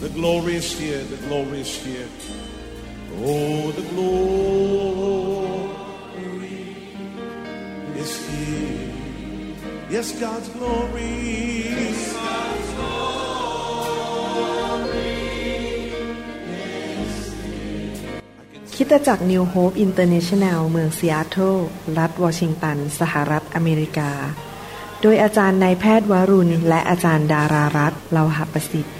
The glory is here. The glory is here. Oh, the glory is here. Yes, God's glory. Yes, God's glory I can คริดจักร New Hope International เมืองซีแอตเทิลรัฐวอชิงตัน สหรัฐอเมริกา โดยอาจารย์นายแพทย์วรุณ และอาจารย์ดารารัตน์เลาหประสิทธิ์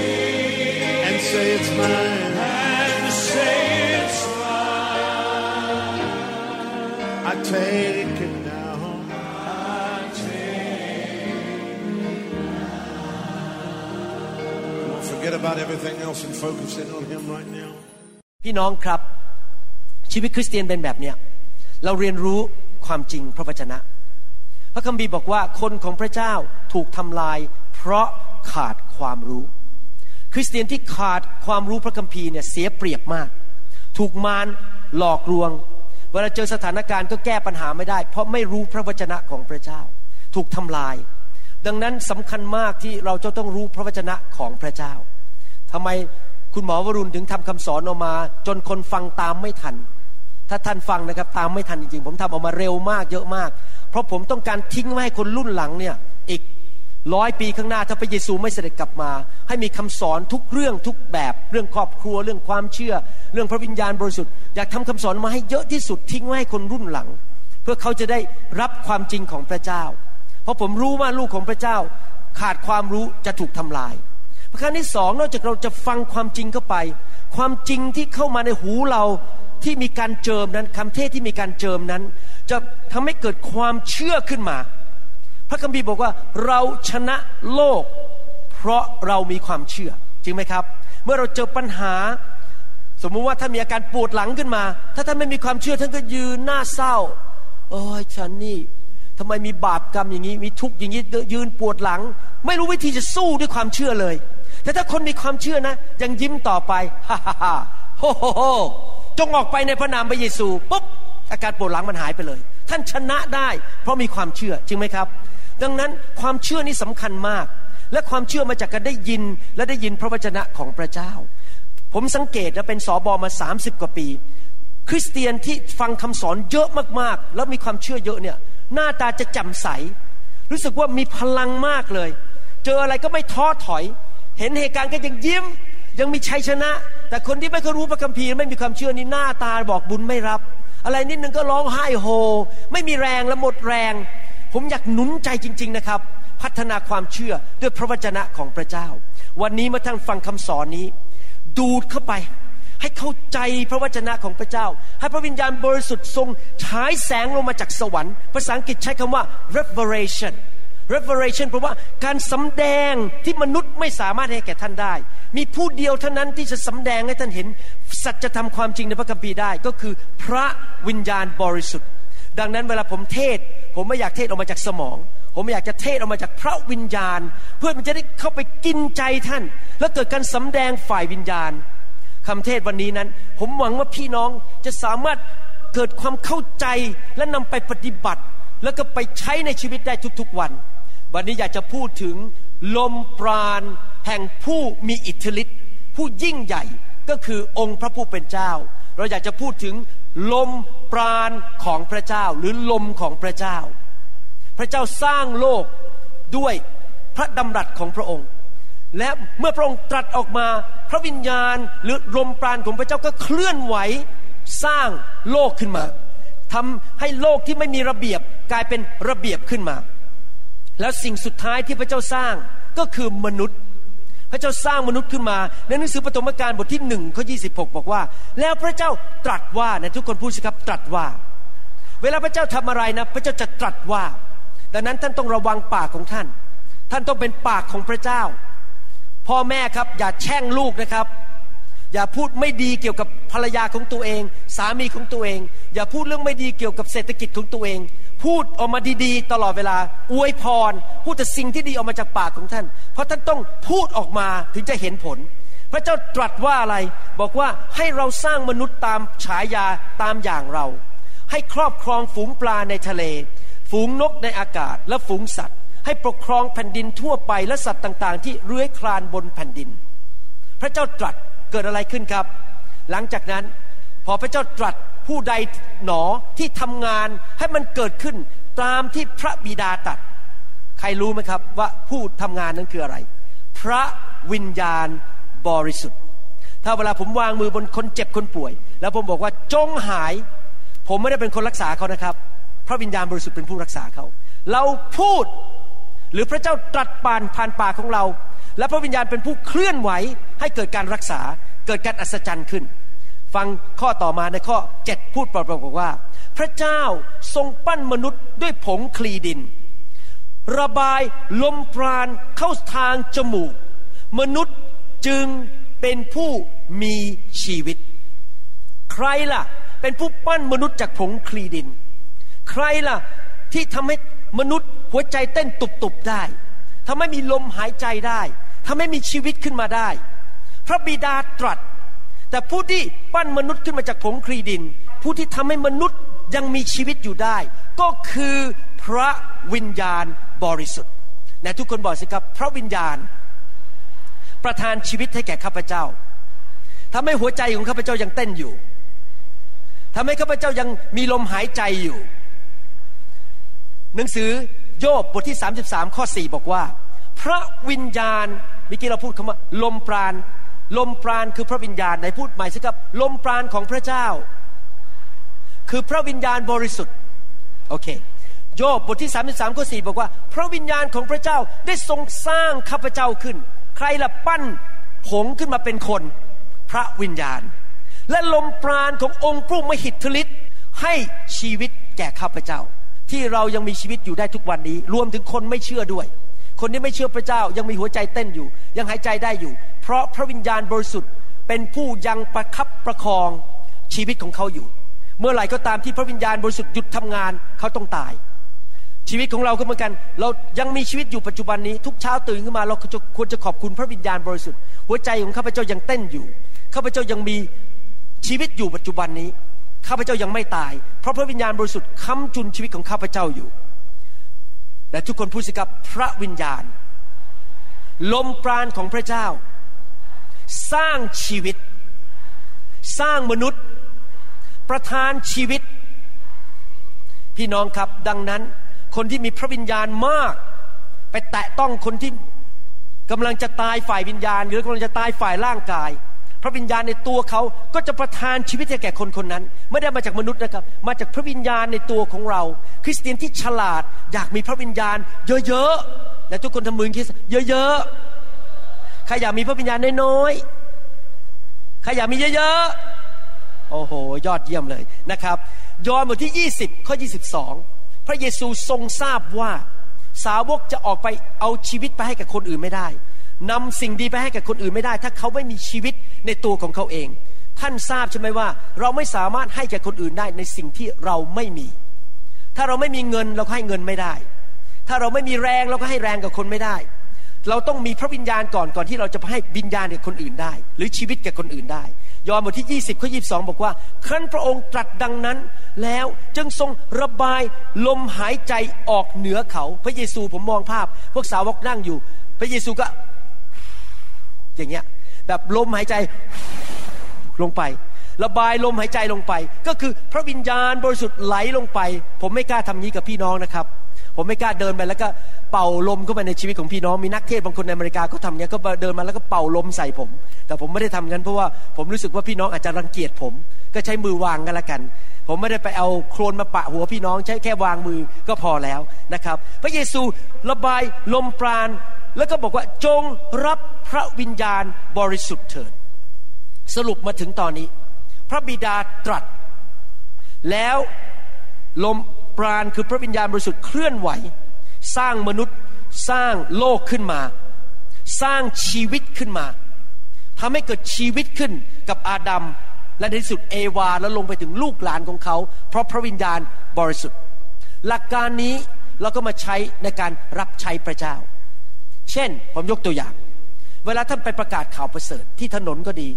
about everything else and focus in on Him right now. พี่น้องครับ ชีวิตคริสเตียนเป็นแบบเนี้ยเราเรียนรู้ความจริงพระวจนะ พระคัมภีร์บอกว่าคนของพระเจ้าถูกทำลาย เพราะขาดความรู้ คริสเตียนที่ขาดความรู้พระคัมภีร์เนี่ยเสียเปรียบมาก ถูกมารหลอกลวง เวลาเจอสถานการณ์ก็แก้ปัญหาไม่ได้ เพราะไม่รู้พระวจนะของพระเจ้า ถูกทำลาย ดังนั้นสำคัญมากที่เราจะต้องรู้พระวจนะของพระเจ้า ทำไมคุณหมอวรุณถึงทำคำสอนออกมา จนคนฟังตามไม่ทัน ถ้าท่านฟังนะครับ ตามไม่ทันจริงๆ ผมทำออกมาเร็วมากเยอะมาก เพราะผมต้องการทิ้งไว้ให้คนรุ่นหลังเนี่ยอีกร้อยปีข้างหน้าถ้าพระเยซูไม่เสด็จกลับมา ให้มีคำสอนทุกเรื่องทุกแบบ เรื่องครอบครัวเรื่องความเชื่อ เรื่องพระวิญญาณบริสุทธิ์อยากทำคำสอนมาให้เยอะที่สุดทิ้งไว้ให้คนรุ่นหลัง เพื่อเขาจะได้รับความจริงของพระเจ้า เพราะผมรู้ว่าลูกของพระเจ้าขาดความรู้จะถูกทำลาย ประการที่สองนอกจากเราจะฟังความจริงเข้าไป ความจริงที่เข้ามาในหูเราที่มีการเจิมนั้นคำเทศที่มีการเจิมนั้น จะทำให้เกิดความเชื่อขึ้นมา พระคัมภีร์บอกว่าเราชนะโลก เพราะเรามีความเชื่อ จริงไหมครับ เมื่อเราเจอปัญหา สมมุติว่าท่านมีอาการปวดหลังขึ้นมา ถ้าท่านไม่มีความเชื่อท่านก็ยืนหน้าเศร้าโอ้ยฉันนี่ทำไมมีบาปกรรมอย่างนี้ มีทุกข์อย่างนี้ยืนปวดหลัง ไม่รู้วิธีจะสู้ด้วยความเชื่อเลย แต่ถ้าคนมีความเชื่อนะ ยังยิ้มต่อไปฮ่าฮ่าฮ่าโฮโฮโฮจงออกไปในพระนามพระเยซูปุ๊บอาการปวดหลังมันหายไปเลย ท่านชนะได้ เพราะมีความเชื่อจริงไหมครับ ดังนั้นความเชื่อนี่สำคัญมาก และความเชื่อมาจากการได้ยินและได้ยินพระวจนะของพระเจ้า ผมสังเกตและเป็นสอบอมา 30 กว่าปี คริสเตียนที่ฟังคำสอนเยอะมากๆ แล้วมีความเชื่อเยอะเนี่ยหน้าตาจะแจ่มใส รู้สึกว่ามีพลังมากเลย เจออะไรก็ไม่ท้อถอย เห็นเหตุการณ์ก็ยังยิ้ม ยังมีชัยชนะ แต่คนที่ไม่เคยรู้พระคัมภีร์ไม่มีความเชื่อนี่หน้าตาบอกบุญไม่รับ อะไรนิดนึงก็ร้องไห้โฮ ไม่มีแรงและหมดแรง ผมอยากหนุนใจจริง ๆนะครับ พัฒนาความเชื่อด้วยพระวจนะของพระเจ้า วันนี้เมื่อท่านฟังคำสอนนี้ ดูดเข้าไปให้เข้าใจพระวจนะของพระเจ้า ให้พระวิญญาณบริสุทธิ์ทรงฉายแสงลงมาจากสวรรค์ ภาษาอังกฤษใช้คำว่า revelation revelation แปลว่าการสำแดงที่มนุษย์ไม่สามารถให้แก่ท่านได้ มีผู้เดียวเท่านั้นที่จะสำแดงให้ท่านเห็น สัจธรรมความจริงในพระคัมภีร์ได้ ก็คือพระวิญญาณบริสุทธิ์ ดังนั้นเวลาผมเทศ ผมไม่อยากเทศออกมาจากสมอง ผมอยากจะเทศออกมาจากพระวิญญาณ เพื่อมันจะได้เข้าไปกินใจท่าน และเกิดการสำแดงฝ่ายวิญญาณคำเทศวันนี้นั้น ผมหวังว่าพี่น้องจะสามารถเกิดความเข้าใจและนำไปปฏิบัติ แล้วก็ไปใช้ในชีวิตได้ทุกๆวัน วันนี้อยากจะพูดถึงลมปราณแห่งผู้มีอิทธิฤทธิ์ผู้ยิ่งใหญ่ก็คือองค์พระผู้เป็นเจ้า เราอยากจะพูดถึงลมปราณของพระเจ้าหรือลมของพระเจ้า พระเจ้าสร้างโลกด้วยพระดำรัสของพระองค์ และเมื่อพระองค์ตรัสออกมาพระวิญญาณหรือลมปราณของพระเจ้าก็เคลื่อนไหวสร้างโลกขึ้นมาทำให้โลกที่ไม่มีระเบียบกลายเป็นระเบียบขึ้นมา แล้วสิ่งสุดท้ายที่พระเจ้าสร้างก็คือมนุษย์ พระเจ้าสร้างมนุษย์ขึ้นมา ในหนังสือปฐมกาลบทที่หนึ่งข้อยีบอกว่า แล้วพระเจ้าตรัสว่านะทุกคนพูดสิครับตรัสว่า เวลาพระเจ้าทำอะไรนะ พระเจ้าจะตรัสว่า ดังนั้นท่านต้องระวังปากของท่าน ท่านต้องเป็นปากของพระเจ้า พ่อแม่ครับอย่าแช่งลูกนะครับอย่าพูดไม่ดีเกี่ยวกับภรรยาของตัวเอง สามีของตัวเอง อย่าพูดเรื่องไม่ดีเกี่ยวกับเศรษฐกิจของตัวเอง พูดออกมาดีๆ ตลอดเวลา อวยพร พูดแต่สิ่งที่ดีออกมาจากปากของท่าน เพราะท่านต้องพูดออกมาถึงจะเห็นผล พระเจ้าตรัสว่าอะไร บอกว่าให้เราสร้างมนุษย์ตามฉายาตามอย่างเรา ให้ครอบครองฝูงปลาในทะเล ฝูงนกในอากาศ และฝูงสัตว์ ให้ปกครองแผ่นดินทั่วไปและสัตว์ต่างๆ ที่เลื้อยคลานบนแผ่นดิน พระเจ้าตรัสเกิดอะไรขึ้นครับ หลังจากนั้น พอพระเจ้าตรัสผู้ใดหนอที่ทำงานให้มันเกิดขึ้นตามที่พระบิดาตรัสใครรู้ไหมครับว่าผู้ทำงานนั้นคืออะไร พระวิญญาณบริสุทธิ์ ถ้าเวลาผมวางมือบนคนเจ็บคนป่วย แล้วผมบอกว่าจงหาย ผมไม่ได้เป็นคนรักษาเขานะครับ พระวิญญาณบริสุทธิ์เป็นผู้รักษาเขา เราพูดหรือพระเจ้าตรัสปานผ่านปากของเรา และพระวิญญาณเป็นผู้เคลื่อนไหวให้เกิดการรักษาเกิดการอัศจรรย์ขึ้น ฟังข้อต่อมาในข้อ 7 พูดบอกว่า พระเจ้าทรงปั้นมนุษย์ด้วยผงคลีดิน ระบายลมปราณเข้าทางจมูก มนุษย์จึงเป็นผู้มีชีวิต ใครล่ะ เป็นผู้ปั้นมนุษย์จากผงคลีดิน ใครล่ะที่ทำให้มนุษย์หัวใจเต้นตุบๆได้ทำให้มีลมหายใจได้ทำให้มีชีวิตขึ้นมาได้ พระบิดาตรัส แต่ผู้ที่ปั้นมนุษย์ขึ้นมาจากผงคลีดิน ผู้ที่ทำให้มนุษย์ยังมีชีวิตอยู่ได้ ก็คือพระวิญญาณบริสุทธิ์นะทุกคนบอกสิครับ พระวิญญาณ ประทานชีวิตให้แก่ข้าพเจ้าทำให้หัวใจของข้าพเจ้ายังเต้นอยู่ทำให้ข้าพเจ้ายังมีลมหายใจอยู่ หนังสือโยบบทที่ 33 ข้อ 4 บอกว่า พระวิญญาณเมื่อกี้เราพูดคำว่า ลมปราณ ลมปราณคือพระวิญญาณไหนพูดใหม่สิครับ ลมปราณของพระเจ้า คือพระวิญญาณบริสุทธิ์โอเคโยบบทที่33ข้อ4บอกว่า พระวิญญาณของพระเจ้าได้ทรงสร้างข้าพเจ้าขึ้น ใครละปั้นผงขึ้นมาเป็นคน พระวิญญาณ และลมปราณขององค์ผู้มหิทธิฤทธิ์ให้ชีวิตแก่ข้าพเจ้า ที่เรายังมีชีวิตอยู่ได้ทุกวันนี้ รวมถึงคนไม่เชื่อด้วย คนที่ไม่เชื่อพระเจ้ายังมีหัวใจเต้นอยู่ ยังหายใจได้อยู่ ราะพระวิญญาณบริสุทธิ์เป็นผู้ยังประคับประคองชีวิตของเขาอยู่ เมื่อไหร่ก็ตามที่พระวิญญาณบริสุทธิ์หยุดทำงานเขาต้องตาย ชีวิตของเราก็เหมือนกัน เรายังมีชีวิตอยู่ปัจจุบันนี้ ทุกเช้าตื่นขึ้นมาเราควรจะขอบคุณพระวิญญาณบริสุทธิ์ หัวใจของข้าพเจ้ายังเต้นอยู่ข้าพเจ้ายังมีชีวิตอยู่ปัจจุบันนี้ข้าพเจ้ายังไม่ตาย เพราะพระวิญญาณบริสุทธิ์ค้ำจุนชีวิตของข้าพเจ้าอยู่และทุกคนพูดสิครับพระวิญญาณ ลมปราณของพระเจ้า สร้างชีวิต สร้างมนุษย์ ประทานชีวิต พี่น้องครับดังนั้นคนที่มีพระวิญญาณมาก ไปแตะต้องคนที่กำลังจะตายฝ่ายวิญญาณ หรือกำลังจะตายฝ่ายร่างกาย พระวิญญาณในตัวเขาก็จะประทานชีวิตให้แก่คนคนนั้น ไม่ได้มาจากมนุษย์นะครับ มาจากพระวิญญาณในตัวของเรา คริสเตียนที่ฉลาดอยากมีพระวิญญาณ เยอะๆและทุกคนทำมือคิดเยอะๆ ใครอยากมีพระวิญญาณน้อยๆ ใครอยากมีเยอะๆ โอ้โห ยอดเยี่ยมเลยนะครับ ยอห์นบทที่ 20 ข้อ 22 พระเยซูทรงทราบว่าสาวกจะออกไปเอาชีวิตไปให้กับคนอื่นไม่ได้นำสิ่งดีไปให้กับคนอื่นไม่ได้ ถ้าเขาไม่มีชีวิตในตัวของเขาเอง ท่านทราบใช่ไหมว่า เราไม่สามารถให้แก่คนอื่นได้ในสิ่งที่เราไม่มี ถ้าเราไม่มีเงินเราก็ให้เงินไม่ได้ ถ้าเราไม่มีแรงเราก็ให้แรงกับคนไม่ได้ เราต้องมีพระวิญญาณก่อนก่อนที่เราจะให้วิญญาณแก่คนอื่นได้ หรือชีวิตแก่คนอื่นได้ ยอห์นบทที่ 20ข้อ22 บอกว่าครั้นพระองค์ตรัสดังนั้น แล้วจึงทรงระบายลมหายใจออกเหนือเขา พระเยซูผมมองภาพ พวกสาวกนั่งอยู่ พระเยซูก็ อย่างเงี้ยแบบลมหายใจลงไประบายลมหายใจลงไป ก็คือพระวิญญาณบริสุทธิ์ไหลลงไป ผมไม่กล้าทำนี้กับพี่น้องนะครับ ผมไม่กล้าเดินไปแล้วก็เป่าลมเข้าไปในชีวิตของพี่น้องมีนักเทศบางคนในอเมริกาก็ทำเงี้ยก็เดินมาแล้วก็เป่าลมใส่ผม แต่ผมไม่ได้ทำงั้นเพราะว่าผมรู้สึกว่าพี่น้องอาจจะรังเกียจผม ก็ใช้มือวางกันละกัน ผมไม่ได้ไปเอาโครนมาปะหัวพี่น้องใช้แค่วางมือก็พอแล้วนะครับ พระเยซูระบายลมปราณแล้วก็บอกว่าจงรับพระวิญญาณบริสุทธิ์เถิด สรุปมาถึงตอนนี้ พระบิดาตรัส แล้วลม ปราณคือพระวิญญาณบริสุทธิ์เคลื่อนไหว สร้างมนุษย์สร้างโลกขึ้นมา สร้างชีวิตขึ้นมาทำให้เกิดชีวิตขึ้นกับอาดัมและในที่สุดเอวาแล้วลงไปถึงลูกหลานของเขา เพราะพระวิญญาณบริสุทธิ์ หลักการนี้เราก็มาใช้ในการรับใช้พระเจ้า เช่นผมยกตัวอย่าง เวลาท่านไปประกาศข่าวประเสริฐที่ถนนก็ดี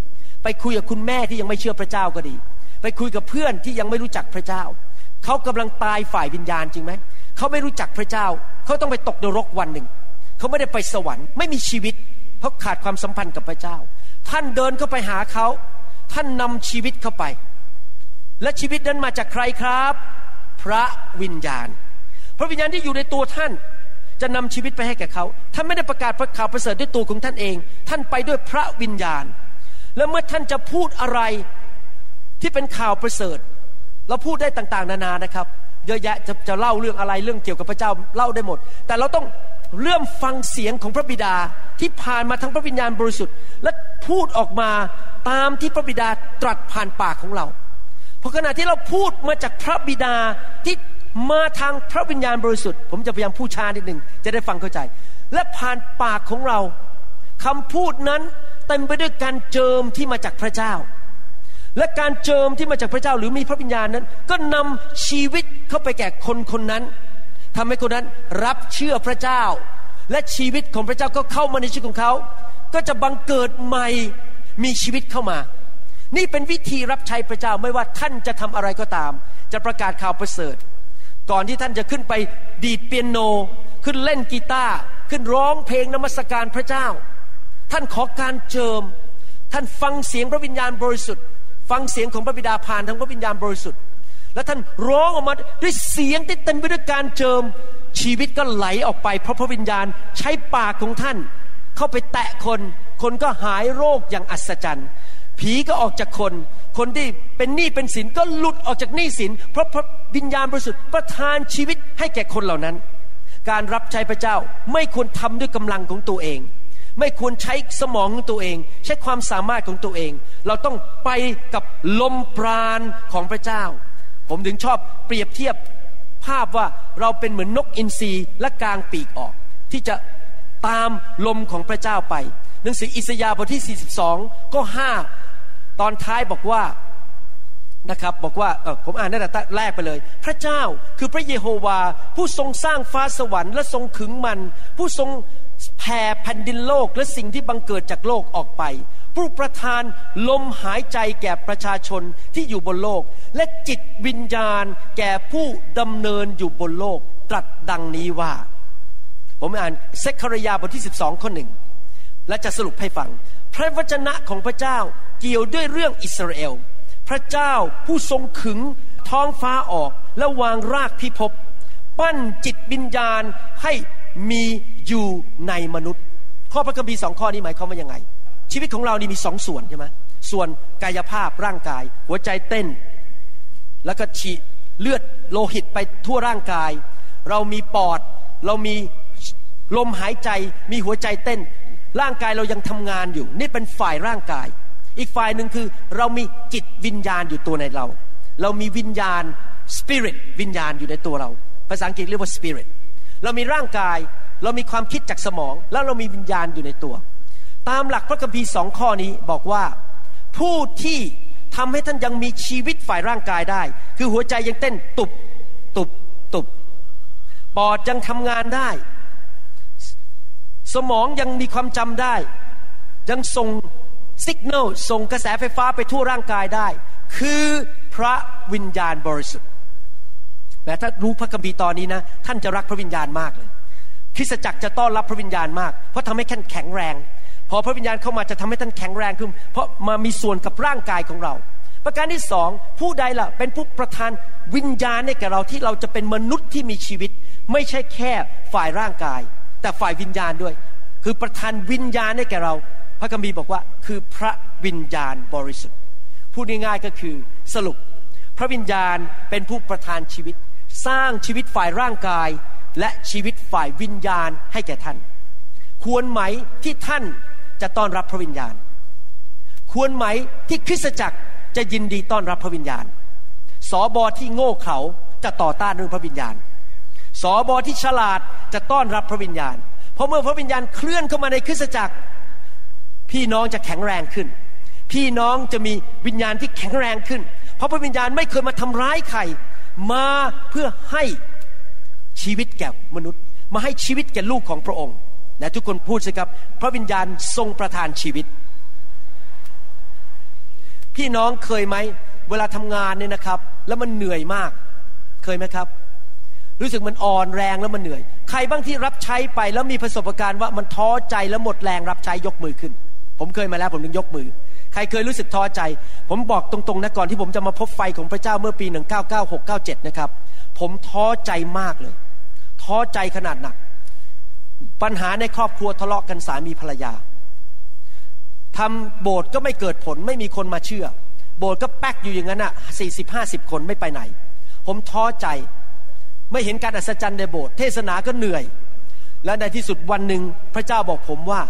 ไปคุยกับคุณแม่ที่ยังไม่เชื่อพระเจ้าก็ดี ไปคุยกับเพื่อนที่ยังไม่รู้จักพระเจ้า เขากำลังตายฝ่ายวิญญาณจริงไหม เขาไม่รู้จักพระเจ้า เขาต้องไปตกนรกวันหนึ่ง เขาไม่ได้ไปสวรรค์ไม่มีชีวิต เพราะขาดความสัมพันธ์กับพระเจ้า ท่านเดินเข้าไปหาเขา ท่านนำชีวิตเข้าไป และชีวิตนั้นมาจากใครครับ พระวิญญาณ พระวิญญาณที่อยู่ในตัวท่านจะนำชีวิตไปให้แก่เขา ท่านไม่ได้ประกาศพระข่าวประเสริฐด้วยตัวของท่านเอง ท่านไปด้วยพระวิญญาณ และเมื่อท่านจะพูดอะไรที่เป็นข่าวประเสริฐ เราพูดได้ต่างๆ นานานะครับ เยอะแยะจะจะเล่าเรื่องอะไรเรื่องเกี่ยวกับพระเจ้าเล่าได้หมด แต่เราต้องเริ่มฟังเสียงของพระบิดาที่ผ่านมาทั้งพระวิญญาณบริสุทธิ์ และพูดออกมาตามที่พระบิดาตรัสผ่านปากของเรา เพราะขณะที่เราพูดมาจากพระบิดาที่มาทางพระวิญญาณบริสุทธิ์ ผมจะพยายามพูดช้านิดหนึ่งจะได้ฟังเข้าใจ และผ่านปากของเราคำพูดนั้นเต็มไปด้วยการเจิมที่มาจากพระเจ้า และการเจิมที่มาจากพระเจ้าหรือมีพระวิญญาณนั้น ก็นำชีวิตเข้าไปแก่คนคนนั้นทำให้คนนั้นรับเชื่อพระเจ้า และชีวิตของพระเจ้าก็เข้ามาในชีวิตของเขา ก็จะบังเกิดใหม่มีชีวิตเข้ามา นี่เป็นวิธีรับใช้พระเจ้าไม่ว่าท่านจะทำอะไรก็ตาม จะประกาศข่าวประเสริฐ ก่อนที่ท่านจะขึ้นไปดีดเปียโน ขึ้นเล่นกีตาร์ขึ้นร้องเพลงนมัสการพระเจ้า ท่านขอการเจิม ท่านฟังเสียงพระวิญญาณบริสุทธิ์ ฟังเสียงของพระบิดาผ่านทางพระวิญญาณบริสุทธิ์ และท่านร้องออกมาด้วยเสียงที่เต็มไปด้วยการเจิมชีวิตก็ไหลออกไป เพราะพระวิญญาณใช้ปากของท่าน เข้าไปแตะคน คนก็หายโรคอย่างอัศจรรย์ ผีก็ออกจากคน คนที่เป็นหนี้เป็นสินก็หลุดออกจากหนี้สิน เพราะพระวิญญาณบริสุทธิ์ประทานชีวิตให้แก่คนเหล่านั้น การรับใช้พระเจ้าไม่ควรทำด้วยกำลังของตัวเอง ไม่ควรใช้สมองของตัวเอง ใช้ความสามารถของตัวเอง เราต้องไปกับลมปราณของพระเจ้า ผมถึงชอบเปรียบเทียบภาพว่าเราเป็นเหมือนนกอินทรีและกลางปีกออก ที่จะตามลมของพระเจ้าไป หนังสืออิสยาห์บทที่ 42 ก็ 5 ตอนท้ายบอกว่านะครับบอกว่าเออผมอ่านตั้งแต่แรกไปเลย พระเจ้าคือพระเยโฮวา ผู้ทรงสร้างฟ้าสวรรค์และทรงขึงมัน ผู้ทรง แผ่แผ่นดินโลกและสิ่งที่บังเกิดจากโลกออกไป ผู้ประทานลมหายใจแก่ประชาชนที่อยู่บนโลก และจิตวิญญาณแก่ผู้ดำเนินอยู่บนโลก ตรัสดังนี้ว่า ผมอ่านเซคารยาบทที่ 12 ข้อหนึ่งและจะสรุปให้ฟัง พระวจนะของพระเจ้าเกี่ยวด้วยเรื่องอิสราเอล พระเจ้าผู้ทรงขึงท้องฟ้าออกและวางรากพิภพปั้นจิตวิญญาณให้มี อยู่ในมนุษย์ ข้อพระคัมภีร์สองข้อนี้หมายความว่ายังไง ชีวิตของเรานี่มีสองส่วนใช่ไหมส่วนกายภาพร่างกาย หัวใจเต้น แล้วก็ฉีดเลือดโลหิตไปทั่วร่างกาย เรามีปอด เรามีลมหายใจ มีหัวใจเต้น ร่างกายเรายังทำงานอยู่ นี่เป็นฝ่ายร่างกาย อีกฝ่ายหนึ่งคือเรามีจิตวิญญาณอยู่ตัวในเรา เรามีวิญญาณสปิริตวิญญาณอยู่ในตัวเรา ภาษาอังกฤษเรียกว่าสปิริตเรามีร่างกาย เรามีความคิดจากสมอง แล้วเรามีวิญญาณอยู่ในตัว ตามหลักพระคัมภีร์สองข้อนี้บอกว่า ผู้ที่ทำให้ท่านยังมีชีวิตฝ่ายร่างกายได้ คือหัวใจยังเต้นตุบตุบตุบปอดยังทำงานได้ สมองยังมีความจำได้ ยังส่งสัญญาณส่งกระแสไฟฟ้าไปทั่วร่างกายได้ คือพระวิญญาณบริสุทธิ์แต่ถ้ารู้พระคัมภีร์ตอนนี้นะ ท่านจะรักพระวิญญาณมากเลย คริสตจักรจะต้อนรับพระวิญญาณมาก เพราะทำให้ท่านแข็งแรง พอพระวิญญาณเข้ามาจะทำให้ท่านแข็งแรงขึ้น เพราะมามีส่วนกับร่างกายของเรา ประการที่สองผู้ใดล่ะเป็นผู้ประทานวิญญาณให้แก่เราที่เราจะเป็นมนุษย์ที่มีชีวิต ไม่ใช่แค่ฝ่ายร่างกาย แต่ฝ่ายวิญญาณด้วย คือประทานวิญญาณให้แก่เรา พระคัมภีร์บอกว่าคือพระวิญญาณบริสุทธิ์พูดง่ายๆก็คือสรุป พระวิญญาณเป็นผู้ประทานชีวิต สร้างชีวิตฝ่ายร่างกาย และชีวิตฝ่ายวิญญาณให้แก่ท่าน ควรไหมที่ท่านจะต้อนรับพระวิญญาณ ควรไหมที่คริสตจักรจะยินดีต้อนรับพระวิญญาณ สอบอที่โง่เขลาจะต่อต้านเรื่องพระวิญญาณ สอบอที่ฉลาดจะต้อนรับพระวิญญาณ เพราะเมื่อพระวิญญาณเคลื่อนเข้ามาในคริสตจักร พี่น้องจะแข็งแรงขึ้น พี่น้องจะมีวิญญาณที่แข็งแรงขึ้น เพราะพระวิญญาณไม่เคยมาทำร้ายใคร มาเพื่อให้ ชีวิตแก่มนุษย์ มาให้ชีวิตแก่ลูกของพระองค์นะทุกคนพูดสิครับ พระวิญญาณทรงประทานชีวิต พี่น้องเคยไหมเวลาทำงานเนี่ยนะครับ แล้วมันเหนื่อยมาก เคยไหมครับ รู้สึกมันอ่อนแรงแล้วมันเหนื่อย ใครบ้างที่รับใช้ไปแล้วมีประสบการณ์ว่ามันท้อใจแล้วหมดแรงรับใช้ยกมือขึ้น ผมเคยมาแล้วผมถึงยกมือ ใครเคยรู้สึกท้อใจ ผมบอกตรงๆนะก่อนที่ผมจะมาพบไฟของพระเจ้าเมื่อปี 1996-97 นะครับ ผมท้อใจมากเลย ท้อใจขนาดหนัก ปัญหาในครอบครัวทะเลาะกันสามีภรรยาทำโบสถ์ก็ไม่เกิดผลไม่มีคนมาเชื่อ โบสถ์ก็แป๊กอยู่อย่างนั้นอะสี่สิบห้าสิบคนไม่ไปไหน ผมท้อใจ ไม่เห็นการอัศจรรย์ในโบสถ์เทศนาก็เหนื่อย และในที่สุดวันหนึ่งพระเจ้าบอกผมว่า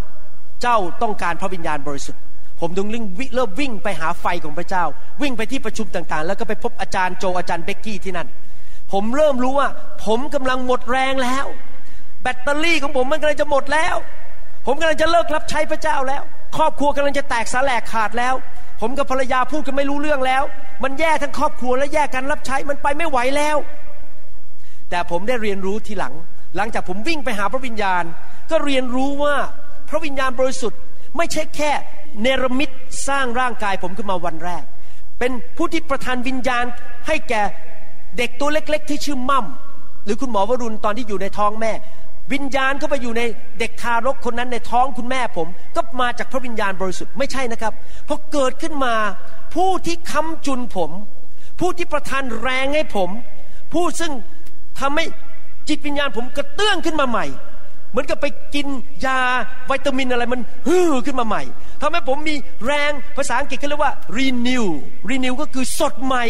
เจ้าต้องการพระวิญญาณบริสุทธิ์ผมดึงลิงเริ่มวิ่งไปหาไฟของพระเจ้า วิ่งไปที่ประชุมต่างๆ แล้วก็ไปพบอาจารย์โจอาจารย์เบกกี้ที่นั่น ผมเริ่มรู้ว่า ผมกำลังหมดแรงแล้ว แบตเตอรี่ของผมมันกำลังจะหมดแล้ว ผมกำลังจะเลิกรับใช้พระเจ้าแล้ว ครอบครัวกำลังจะแตกสาแหลกขาดแล้ว ผมกับภรรยาพูดกันไม่รู้เรื่องแล้ว มันแย่ทั้งครอบครัวและแย่กันรับใช้มันไปไม่ไหวแล้ว แต่ผมได้เรียนรู้ทีหลัง หลังจากผมวิ่งไปหาพระวิญญาณ ก็เรียนรู้ว่าพระวิญญาณบริสุทธิ์ ไม่ใช่แค่เนรมิตสร้างร่างกายผมขึ้นมาวันแรก เป็นผู้ที่ประทานวิญญาณให้แก่ เด็กตัวเล็ก ๆ ที่ชื่อมั่มหรือคุณหมอวรุณตอนที่อยู่ในท้องแม่ วิญญาณเข้าไปอยู่ในเด็กทารกคนนั้นในท้องคุณแม่ผม ก็มาจากพระวิญญาณบริสุทธิ์ไม่ใช่นะครับพอเกิดขึ้นมาผู้ที่ค้ำจุนผม ผู้ที่ประทานแรงให้ผม ผู้ซึ่งทำให้จิตวิญญาณผมกระเตื้องขึ้นมาใหม่เหมือนกับไปกินยาวิตามินอะไรมันฮือขึ้นมาใหม่ทำให้ผมมีแรงภาษาอังกฤษเขาเรียกว่า renew renew ก็คือสดใหม่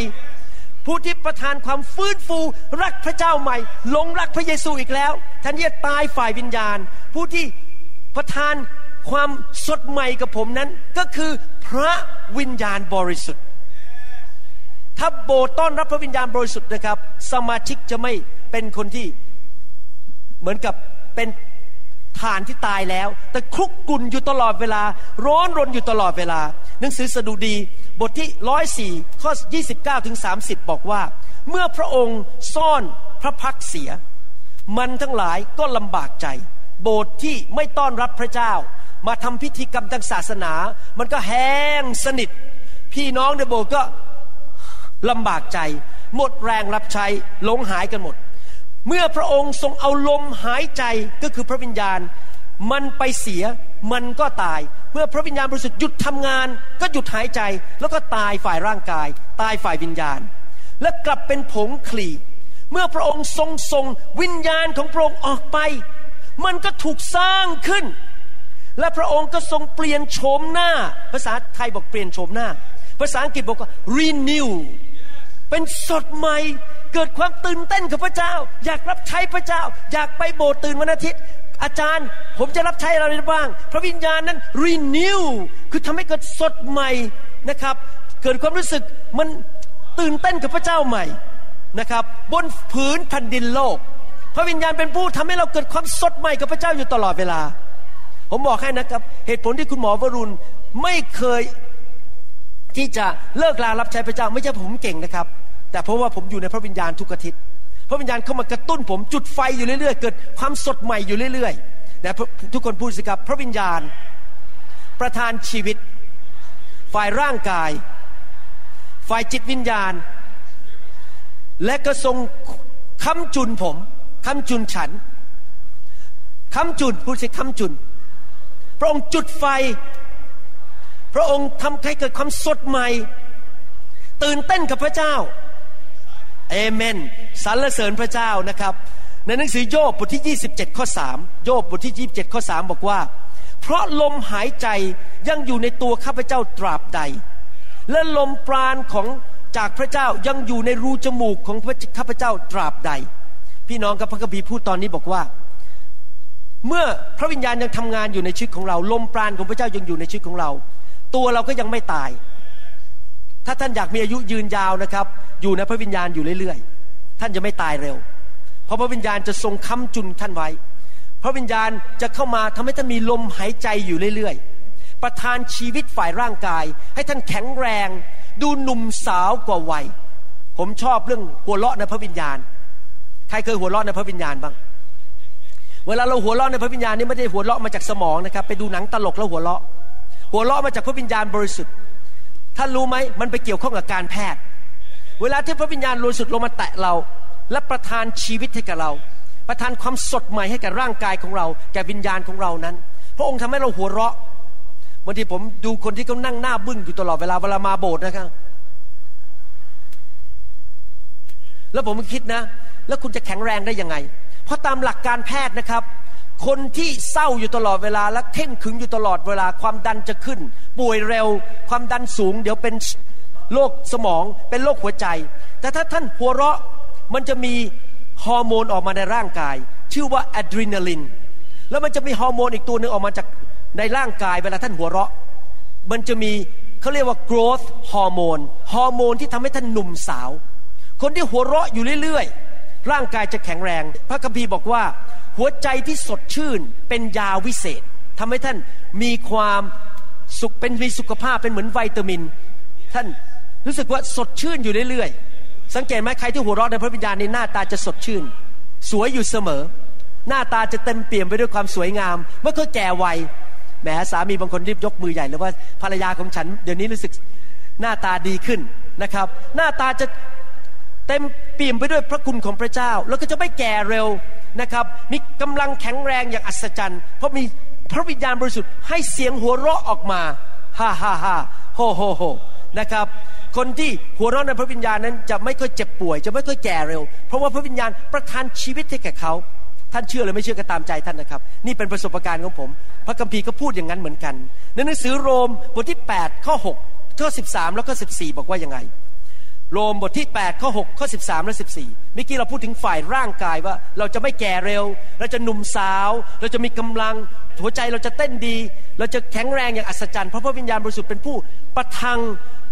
ผู้ที่ประทานความฟื้นฟู รักพระเจ้าใหม่หลงรักพระเยซูอีกแล้วท่านที่จะตายฝ่ายวิญญาณ ผู้ที่ประทานความสดใหม่กับผมนั้น ก็คือพระวิญญาณบริสุทธิ์ ถ้าโบต้อนรับพระวิญญาณบริสุทธิ์นะครับ สมาชิกจะไม่เป็นคนที่เหมือนกับเป็นฐานที่ตายแล้ว แต่คลุกกุ่นอยู่ตลอดเวลา ร้อนรนอยู่ตลอดเวลา หนังสือสดุดีบทที่ร้อยสี่ข้อ29ถึง30บอกว่า เมื่อพระองค์ซ่อนพระพักเสีย มันทั้งหลายก็ลำบากใจ โบสถ์ที่ไม่ต้อนรับพระเจ้า มาทำพิธีกรรมทางศาสนา มันก็แห้งสนิท พี่น้องในโบสถ์ก็ลำบากใจ หมดแรงรับใช้หลงหายกันหมด เมื่อพระองค์ทรงเอาลมหายใจก็คือพระวิญญาณ มันไปเสียมันก็ตาย เมื่อพระวิญญาณบริสุทธิ์หยุดทำงาน ก็หยุดหายใจ แล้วก็ตายฝ่ายร่างกาย ตายฝ่ายวิญญาณ และกลับเป็นผงคลีเมื่อพระองค์ทรงทรงวิญญาณของพระองค์ออกไป มันก็ถูกสร้างขึ้น และพระองค์ก็ทรงเปลี่ยนโฉมหน้า ภาษาไทยบอกเปลี่ยนโฉมหน้า ภาษาอังกฤษบอกว่า renew เป็นสดใหม่เกิดความตื่นเต้นกับพระเจ้า อยากรับใช้พระเจ้า อยากไปโบสถ์ตื่นวันอาทิตย์ อาจารย์ผมจะรับใช้อะไรได้บ้าง พระวิญญาณนั้น renew คือทำให้เกิดสดใหม่นะครับ เกิดความรู้สึกมันตื่นเต้นกับพระเจ้าใหม่นะครับ บนผืนแผ่นดินโลก พระวิญญาณเป็นผู้ทำให้เราเกิดความสดใหม่กับพระเจ้าอยู่ตลอดเวลา ผมบอกให้นะครับ เหตุผลที่คุณหมอวรุณไม่เคยที่จะเลิกลารับใช้พระเจ้า ไม่ใช่ผมเก่งนะครับ แต่เพราะว่าผมอยู่ในพระวิญญาณทุกอาทิตย์ พระวิญญาณเข้ามากระตุ้นผมจุดไฟอยู่เรื่อยๆ เกิดความสดใหม่อยู่เรื่อยๆแต่ทุกคนพูดสิครับ พระวิญญาณประทานชีวิต ฝ่ายร่างกาย ฝ่ายจิตวิญญาณ และก็ทรงคำจุนผมคำจุนฉันคำจุนพูดสิคำจุน พระองค์จุดไฟ พระองค์ทำให้เกิดความสดใหม่ ตื่นเต้นกับพระเจ้า เอเมนสรรเสริญพระเจ้านะครับ ในหนังสือโยบบทที่ 27 ข้อ 3 โยบบทที่ 27 ข้อ 3 บอกว่า เพราะลมหายใจยังอยู่ในตัวข้าพเจ้าตราบใด และลมปราณของจากพระเจ้ายังอยู่ในรูจมูกของข้าพเจ้าตราบใด พี่น้องกับพระคัมภีร์พูดตอนนี้บอกว่า เมื่อพระวิญญาณยังทำงานอยู่ในชีวิตของเรา ลมปราณของพระเจ้ายังอยู่ในชีวิตของเรา ตัวเราก็ยังไม่ตาย ถ้าท่านอยากมีอายุยืนยาวนะครับ อยู่ในพระวิญญาณอยู่เรื่อยๆ ท่านจะไม่ตายเร็ว เพราะพระวิญญาณจะทรงค้ำจุนท่านไว้ พระวิญญาณจะเข้ามาทำให้ท่านมีลมหายใจอยู่เรื่อยๆ ประทานชีวิตฝ่ายร่างกาย ให้ท่านแข็งแรง ดูหนุ่มสาวกว่าวัย ผมชอบเรื่องหัวเราะในพระวิญญาณ ใครเคยหัวเราะในพระวิญญาณบ้าง เวลาเราหัวเราะในพระวิญญาณนี่ไม่ได้หัวเราะมาจากสมองนะครับ ไปดูหนังตลกแล้วหัวเราะ หัวเราะมาจากพระวิญญาณบริสุทธิ์ ท่านรู้ไหมมันไปเกี่ยวข้องกับการแพทย์ เวลาที่พระวิญญาณบริสุทธิ์ลงมาแตะเรา และประทานชีวิตให้กับเรา ประทานความสดใหม่ให้กับร่างกายของเรา แก่วิญญาณของเรานั้น พระองค์ทำให้เราหัวเราะบางทีผมดูคนที่เขานั่งหน้าบึ้งอยู่ตลอดเวลาเวลามาโบสถ์นะครับแล้วผมคิดนะ แล้วคุณจะแข็งแรงได้ยังไง เพราะตามหลักการแพทย์นะครับ คนที่เศร้าอยู่ตลอดเวลาและเข่งขึงอยู่ตลอดเวลาความดันจะขึ้น ป่วยเร็ว ความดันสูง เดี๋ยวเป็นโรคสมองเป็นโรคหัวใจ แต่ถ้าท่านหัวเราะมันจะมีฮอร์โมนออกมาในร่างกาย ชื่อว่าอะดรีนาลินแล้วมันจะมีฮอร์โมนอีกตัวหนึ่งออกมาจากในร่างกายเวลาท่านหัวเราะ มันจะมีเขาเรียกว่า growth ฮอร์โมนฮอร์โมนที่ทำให้ท่านหนุ่มสาว คนที่หัวเราะอยู่เรื่อยๆ ร่างกายจะแข็งแรง พระคัมภีร์บอกว่า หัวใจที่สดชื่นเป็นยาวิเศษทำให้ท่านมีความสุขเป็นมีสุขภาพเป็นเหมือนวิตามิน ท่านรู้สึกว่าสดชื่นอยู่เรื่อยๆ สังเกตไหมใครที่หัวเราะในพระวิญญาณในหน้าตาจะสดชื่น สวยอยู่เสมอ หน้าตาจะเต็มเปี่ยมไปด้วยความสวยงามเมื่อเขาแก่วัยแหมสามีบางคนรีบยกมือใหญ่เลยว่าภรรยาของฉัน เดี๋ยวนี้รู้สึกหน้าตาดีขึ้นนะครับ หน้าตาจะ เต็มเปี่ยมไปด้วยพระคุณของพระเจ้า แล้วก็จะไม่แก่เร็วนะครับ มีกำลังแข็งแรงอย่างอัศจรรย์ เพราะมีพระวิญญาณบริสุทธิ์ให้เสียงหัวเราะออกมาฮ่าฮ่าฮ่าโฮโฮโฮนะครับคนที่หัวเราะในพระวิญญาณนั้นจะไม่ค่อยเจ็บป่วย จะไม่ค่อยแก่เร็ว เพราะว่าพระวิญญาณประทานชีวิตให้แก่เขา ท่านเชื่อหรือไม่เชื่อก็ตามใจท่านนะครับ นี่เป็นประสบการณ์ของผม พระคัมภีร์ก็พูดอย่างนั้นเหมือนกันในหนังสือโรมบทที่ 8 ข้อ 6 ข้อ 13 แล้วก็ 14 บอกว่ายังไง โรมบทที่ 8 ข้อ 6 ข้อ 13 และ 14 เมื่อกี้เราพูดถึงฝ่ายร่างกายว่า เราจะไม่แก่เร็ว เราจะหนุ่มสาว เราจะมีกำลัง หัวใจเราจะเต้นดี เราจะแข็งแรงอย่างอัศจรรย์เพราะพระวิญญาณบริสุทธิ์เป็นผู้ประทัง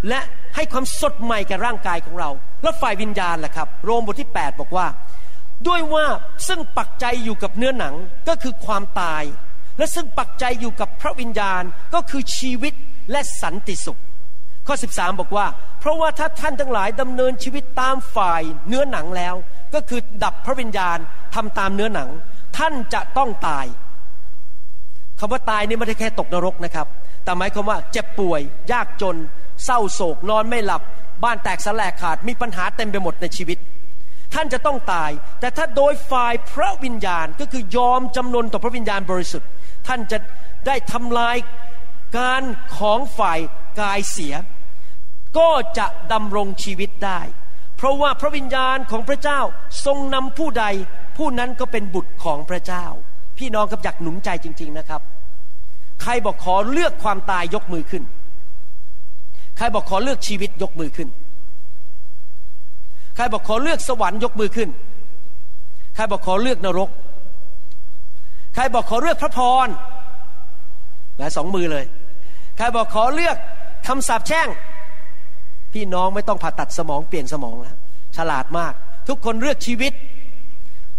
และให้ความสดใหม่แก่ร่างกายของเรา แล้วฝ่ายวิญญาณล่ะครับ โรมบทที่ 8 บอกว่า ด้วยว่าซึ่งปักใจอยู่กับเนื้อหนังก็คือความตาย และซึ่งปักใจอยู่กับพระวิญญาณก็คือชีวิตและสันติสุข ข้อ 13 บอกว่า เพราะว่าถ้าท่านทั้งหลายดำเนินชีวิตตามฝ่ายเนื้อหนังแล้ว ก็คือดับพระวิญญาณทำตามเนื้อหนัง ท่านจะต้องตายคำว่าตายนี่ไม่ได้แค่ตกนรกนะครับ แต่หมายความว่าเจ็บป่วย ยากจน เศร้าโศกนอนไม่หลับ บ้านแตกสลายขาดมีปัญหาเต็มไปหมดในชีวิต ท่านจะต้องตาย แต่ถ้าโดยฝ่ายพระวิญญาณก็คือยอมจำนนต่อพระวิญญาณบริสุทธิ์ ท่านจะได้ทำลายการของฝ่าย กายเสีย ก็จะดำรงชีวิตได้ เพราะว่าพระวิญญาณของพระเจ้าทรงนำผู้ใด ผู้นั้นก็เป็นบุตรของพระเจ้า พี่น้องครับอยากหนุนใจจริง ๆนะครับ ใครบอกขอเลือกความตายยกมือขึ้น ใครบอกขอเลือกชีวิตยกมือขึ้น ใครบอกขอเลือกสวรรค์ยกมือขึ้น ใครบอกขอเลือกนรก ใครบอกขอเลือกพระพรแหมสองมือเลย ใครบอกขอเลือก คำสาปแช่ง พี่น้องไม่ต้องผ่าตัดสมองเปลี่ยนสมองแล้วฉลาดมาก ทุกคนเลือกชีวิต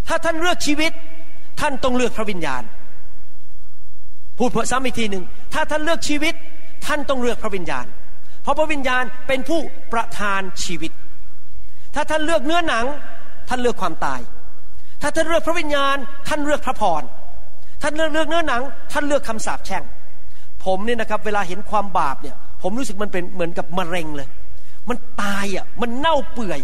ถ้าท่านเลือกชีวิต ท่านต้องเลือกพระวิญญาณ พูดเพื่อซ้ำอีกทีหนึ่งถ้าท่านเลือกชีวิต ท่านต้องเลือกพระวิญญาณ เพราะพระวิญญาณเป็นผู้ประทานชีวิต ถ้าท่านเลือกเนื้อหนัง ท่านเลือกความตาย ถ้าท่านเลือกพระวิญญาณ ท่านเลือกพระพรท่านเลือกเลือกเนื้อหนัง ท่านเลือกคำสาปแช่ง ผมเนี่ยนะครับ เวลาเห็นความบาปเนี่ย ผมรู้สึกมันเป็นเหมือนกับมะเร็งเลย มันตายอะ มันเน่าเปื่อย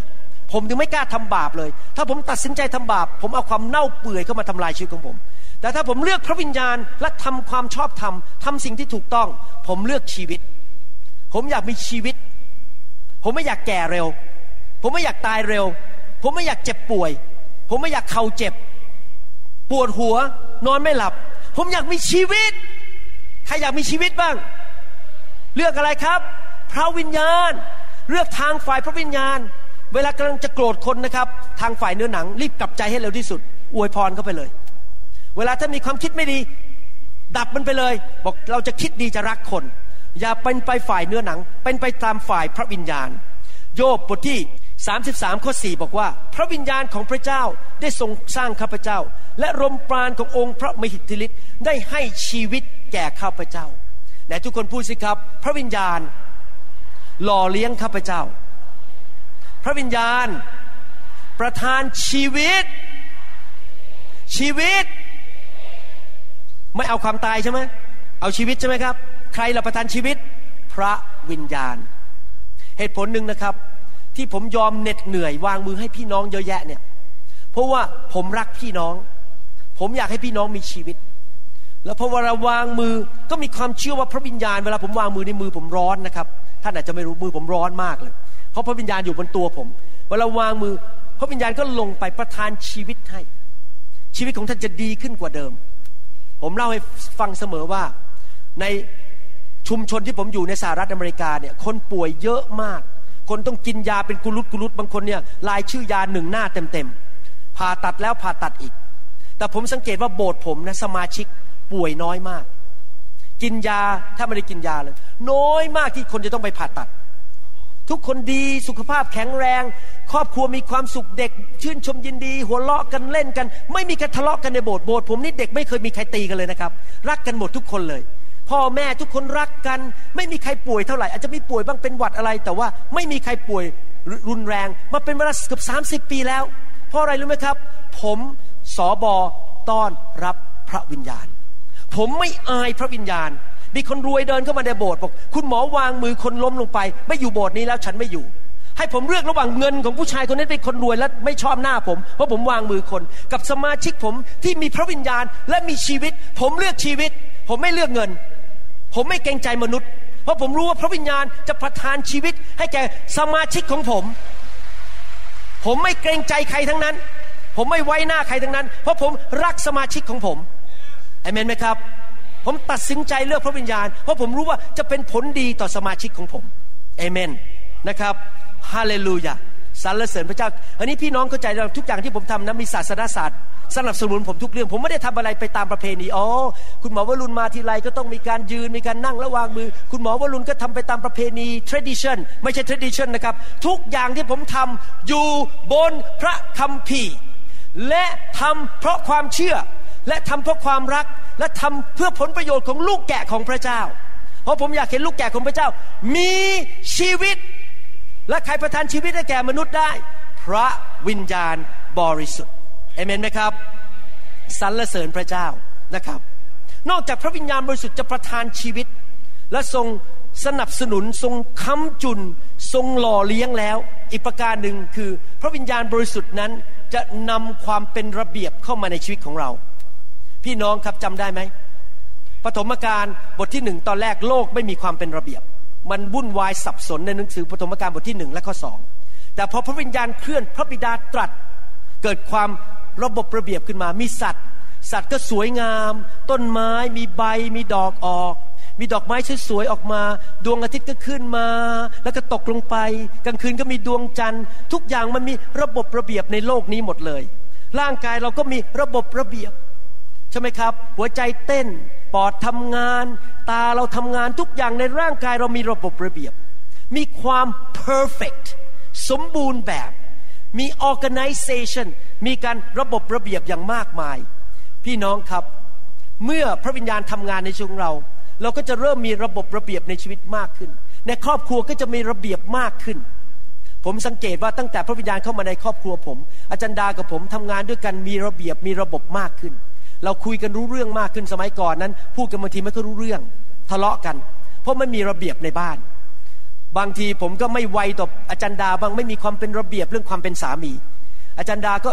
ผมถึงไม่กล้าทำบาปเลย ถ้าผมตัดสินใจทำบาป ผมเอาความเน่าเปื่อยเข้ามาทำลายชีวิตของผม แต่ถ้าผมเลือกพระวิญญาณและทำความชอบธรรมทำสิ่งที่ถูกต้อง ผมเลือกชีวิต ผมอยากมีชีวิต ผมไม่อยากแก่เร็ว ผมไม่อยากตายเร็ว ผมไม่อยากเจ็บป่วย ผมไม่อยากเข่าเจ็บ ปวดหัว นอนไม่หลับ ผมอยากมีชีวิต ใครอยากมีชีวิตบ้าง เลือกอะไรครับ พระวิญญาณ เลือกทางฝ่ายพระวิญญาณ เวลากำลังจะโกรธคนนะครับ ทางฝ่ายเนื้อหนัง รีบกลับใจให้เร็วที่สุด อวยพรเข้าไปเลย เวลาถ้ามีความคิดไม่ดี ดับมันไปเลย บอกเราจะคิดดีจะรักคน อย่าเป็นไปฝ่ายเนื้อหนัง เป็นไปตามฝ่ายพระวิญญาณ โยบบทที่ 33ข้อ4บอกว่า พระวิญญาณของพระเจ้าได้ทรงสร้างข้าพเจ้า และลมปราณขององค์พระมหิทธิฤทธิ์ได้ให้ชีวิตแก่ข้าพเจ้า ไหนทุกคนพูดสิครับ พระวิญญาณ หล่อเลี้ยงข้าพเจ้า พระวิญญาณ ประทานชีวิต ชีวิต ไม่เอาความตายใช่ไหมเอาชีวิตใช่ไหมครับ ใครเราประทานชีวิต พระวิญญาณ เหตุผลหนึ่งนะครับ ที่ผมยอมเหน็ดเหนื่อยวางมือให้พี่น้องเยอะแยะเนี่ย เพราะว่าผมรักพี่น้อง ผมอยากให้พี่น้องมีชีวิต แล้วพอเวลาวางมือก็มีความเชื่อว่าพระวิญญาณเวลาผมวางมือในมือผมร้อนนะครับท่านอาจจะไม่รู้มือผมร้อนมากเลย เพราะพระวิญญาณอยู่บนตัวผม เวลาวางมือ พระวิญญาณก็ลงไปประทานชีวิตให้ ชีวิตของท่านจะดีขึ้นกว่าเดิม ผมเล่าให้ฟังเสมอว่า ในชุมชนที่ผมอยู่ในสหรัฐอเมริกาเนี่ยคนป่วยเยอะมาก คนต้องกินยาเป็นกุลุตกุลุตบางคนเนี่ยลายชื่อยาหนึ่งหน้าเต็มๆผ่าตัดแล้วผ่าตัดอีก แต่ผมสังเกตว่าโบสถ์ผมนะสมาชิก ป่วยน้อยมาก กินยาถ้าไม่ได้กินยาเลย น้อยมากที่คนจะต้องไปผ่าตัด ทุกคนดีสุขภาพแข็งแรง ครอบครัวมีความสุขเด็ก ชื่นชมยินดี หัวเราะกันเล่นกัน ไม่มีการทะเลาะกันในโบสถ์โบสถ์ผมนี่เด็กไม่เคยมีใครตีกันเลยนะครับ รักกันหมดทุกคนเลย พ่อแม่ทุกคนรักกัน ไม่มีใครป่วยเท่าไหร่อาจจะมีป่วยบ้างเป็นหวัดอะไร แต่ว่าไม่มีใครป่วยรุนแรงมาเป็นเวลาเกือบสาปีแล้ว เพราะอะไรรู้ไหมครับ ผมสอบอต้อนรับพระวิญญาณ ผมไม่อายพระวิญญาณ มีคนรวยเดินเข้ามาในโบสถ์บอกคุณหมอวางมือคนล้มลงไป ไม่อยู่โบสถ์นี้แล้วฉันไม่อยู่ ให้ผมเลือกระหว่างเงินของผู้ชายคนนี้เป็นคนรวยและไม่ชอบหน้าผม เพราะผมวางมือคน กับสมาชิกผมที่มีพระวิญญาณและมีชีวิต ผมเลือกชีวิต ผมไม่เลือกเงิน ผมไม่เกรงใจมนุษย์ เพราะผมรู้ว่าพระวิญญาณจะประทานชีวิต ให้แก่สมาชิกของผม ผมไม่เกรงใจใครทั้งนั้น ผมไม่ไว้หน้าใครทั้งนั้น เพราะผมรักสมาชิกของผม อเมนไหมครับ ผมตัดสินใจเลือกพระวิญญาณ เพราะผมรู้ว่าจะเป็นผลดีต่อสมาชิกของผมเอเมนนะครับฮาเลลูยาสรรเสริญพระเจ้า อันนี้พี่น้องเข้าใจแล้วทุกอย่างที่ผมทำนะมีศาสนาศาสตร์สนับสนุนผมทุกเรื่อง ผมไม่ได้ทำอะไรไปตามประเพณีอ๋อคุณหมอวรุณมาทีไรก็ต้องมีการยืนมีการนั่งและวางมือ คุณหมอวรุณก็ทำไปตามประเพณี tradition ไม่ใช่ tradition นะครับ ทุกอย่างที่ผมทำอยู่บนพระคัมภีร์ และทำเพราะความเชื่อ และทำเพราะความรักและทำเพื่อผลประโยชน์ของลูกแกะของพระเจ้า เพราะผมอยากเห็นลูกแกะของพระเจ้า มีชีวิต และใครประทานชีวิตให้แก่มนุษย์ได้ พระวิญญาณบริสุทธิ์เอเมนไหมครับสรรเสริญพระเจ้านะครับ นอกจากพระวิญญาณบริสุทธิ์จะประทานชีวิต และทรงสนับสนุนทรงค้ำจุน ทรงหล่อเลี้ยงแล้ว อีกประการหนึ่งคือ พระวิญญาณบริสุทธิ์นั้นจะนำความเป็นระเบียบเข้ามาในชีวิตของเรา พี่น้องครับจำได้ไหมปฐมกาลบทที่หนึ่งตอนแรกโลกไม่มีความเป็นระเบียบ มันวุ่นวายสับสนในหนังสือปฐมกาลบทที่หนึ่งและข้อสองแต่พอพระวิญญาณเคลื่อนพระบิดาตรัส เกิดความระบบระเบียบขึ้นมา มีสัตว์ สัตว์ก็สวยงาม ต้นไม้มีใบมีดอกออก มีดอกไม้สวยๆออกมา ดวงอาทิตย์ก็ขึ้นมา แล้วก็ตกลงไป กลางคืนก็มีดวงจันทร์ ทุกอย่างมันมีระบบระเบียบในโลกนี้หมดเลย ร่างกายเราก็มีระบบระเบียบ ใช่ไหมครับ หัวใจเต้นปอดทำงาน ตาเราทำงานทุกอย่างในร่างกายเรามีระบบระเบียบ มีความ perfect สมบูรณ์แบบ มี organization มีการระบบระเบียบอย่างมากมาย พี่น้องครับ เมื่อพระวิญญาณทำงานในชีวิตของเรา เราก็จะเริ่มมีระบบระเบียบในชีวิตมากขึ้น ในครอบครัวก็จะมีระเบียบมากขึ้น ผมสังเกตว่าตั้งแต่พระวิญญาณเข้ามาในครอบครัวผม อาจารย์ดากับผมทำงานด้วยกันมีระเบียบมีระบบมากขึ้น เราคุยกันรู้เรื่องมากขึ้นสมัยก่อนนั้น พูดกันบางทีไม่ก็รู้เรื่อง ทะเลาะกัน เพราะไม่มีระเบียบในบ้าน บางทีผมก็ไม่ไวต่ออาจารย์ดาบางไม่มีความเป็นระเบียบเรื่องความเป็นสามี อาจารย์ดาก็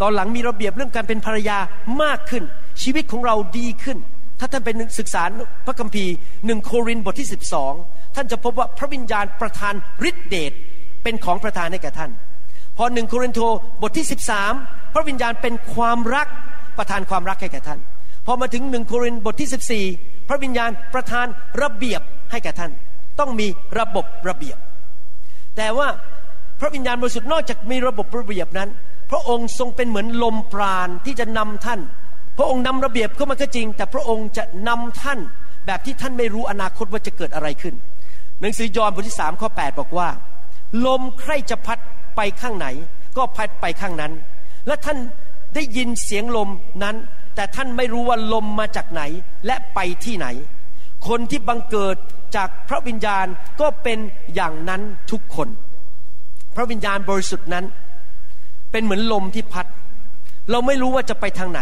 ตอนหลังมีระเบียบเรื่องการเป็นภรรยามากขึ้น ชีวิตของเราดีขึ้น ถ้าท่านเป็นศึกษาพระคัมภีร์หนึ่งโครินบทที่ 12 ท่านจะพบว่าพระวิญญาณประทานฤทธิเดชเป็นของประทานให้แก่ท่าน พอหนึ่งโครินโตบทที่ 13 พระวิญญาณเป็นความรัก ประทานความรักให้แก่ท่าน พอมาถึงหนึ่งโครินธ์บทที่ 14 พระวิญญาณประทานระเบียบให้แก่ท่าน ต้องมีระบบระเบียบ แต่ว่าพระวิญญาณบริสุทธิ์นอกจากมีระบบระเบียบนั้น พระองค์ทรงเป็นเหมือนลมปราณที่จะนำท่าน พระองค์นำระเบียบเข้ามาก็จริง แต่พระองค์จะนำท่านแบบที่ท่านไม่รู้อนาคตว่าจะเกิดอะไรขึ้น หนังสือยอห์นบทที่สามข้อ8บอกว่า ลมใครจะพัดไปข้างไหน ก็พัดไปข้างนั้น และท่าน ได้ยินเสียงลมนั้น แต่ท่านไม่รู้ว่าลมมาจากไหนและไปที่ไหน คนที่บังเกิดจากพระวิญญาณก็เป็นอย่างนั้นทุกคน พระวิญญาณบริสุทธิ์นั้น เป็นเหมือนลมที่พัด เราไม่รู้ว่าจะไปทางไหน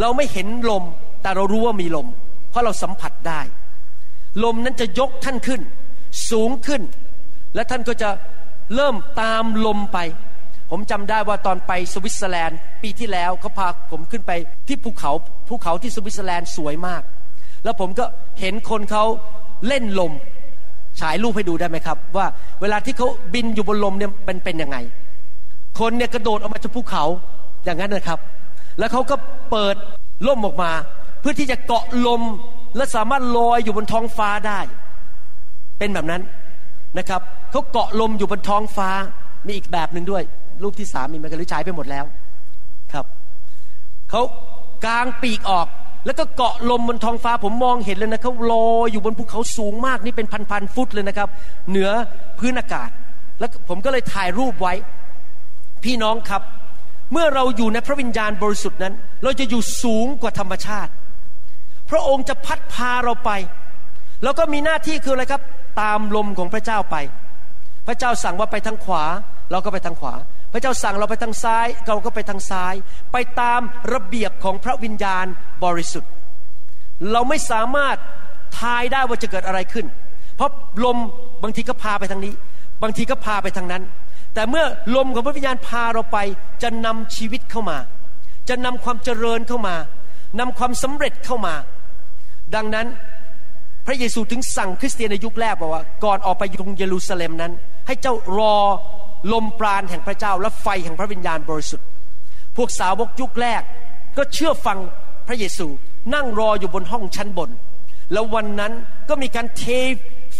เราไม่เห็นลมแต่เรารู้ว่ามีลม เพราะเราสัมผัสได้ ลมนั้นจะยกท่านขึ้น สูงขึ้น และท่านก็จะเริ่มตามลมไป ผมจำได้ว่าตอนไปสวิตเซอร์แลนด์ ปีที่แล้วเขาพาผมขึ้นไปที่ภูเขาภูเขาที่สวิตเซอร์แลนด์สวยมาก แล้วผมก็เห็นคนเขาเล่นลม ฉายรูปให้ดูได้ไหมครับ ว่าเวลาที่เขาบินอยู่บนลมเนี่ยเป็นเป็นยังไง คนเนี่ยกระโดดออกมาจากภูเขาอย่างนั้นนะครับ แล้วเขาก็เปิดร่มออกมา เพื่อที่จะเกาะลมและสามารถลอยอยู่บนท้องฟ้าได้ เป็นแบบนั้นนะครับเขาเกาะลมอยู่บนท้องฟ้ามีอีกแบบหนึ่งด้วย รูปที่สามมีไหมกันหรือใช้ไปหมดแล้วครับเขากางปีกออก แล้วก็เกาะลมบนท้องฟ้าผมมองเห็นเลยนะเขาลอยอยู่บนภูเขาสูงมากนี่เป็นพันๆฟุตเลยนะครับ เหนือพื้นอากาศ แล้วผมก็เลยถ่ายรูปไว้ พี่น้องครับ เมื่อเราอยู่ในพระวิญญาณบริสุทธิ์นั้น เราจะอยู่สูงกว่าธรรมชาติ พระองค์จะพัดพาเราไป แล้วก็มีหน้าที่คืออะไรครับ ตามลมของพระเจ้าไป พระเจ้าสั่งว่าไปทางขวา เราก็ไปทางขวา พระเจ้าสั่งเราไปทางซ้ายเราก็ไปทางซ้าย ไปตามระเบียบของพระวิญญาณบริสุทธิ์ เราไม่สามารถทายได้ว่าจะเกิดอะไรขึ้น เพราะลมบางทีก็พาไปทางนี้ บางทีก็พาไปทางนั้น แต่เมื่อลมของพระวิญญาณพาเราไปจะนำชีวิตเข้ามา จะนำความเจริญเข้ามานำความสำเร็จเข้ามา ดังนั้นพระเยซูถึงสั่งคริสเตียนในยุคแรกบอกว่า ก่อนออกไปยงเยรูซาเล็มนั้น ให้เจ้ารอ ลมปราณแห่งพระเจ้าและไฟแห่งพระวิญญาณบริสุทธิ์ พวกสาวกยุคแรกก็เชื่อฟังพระเยซูนั่งรออยู่บนห้องชั้นบน แล้ววันนั้นก็มีการเท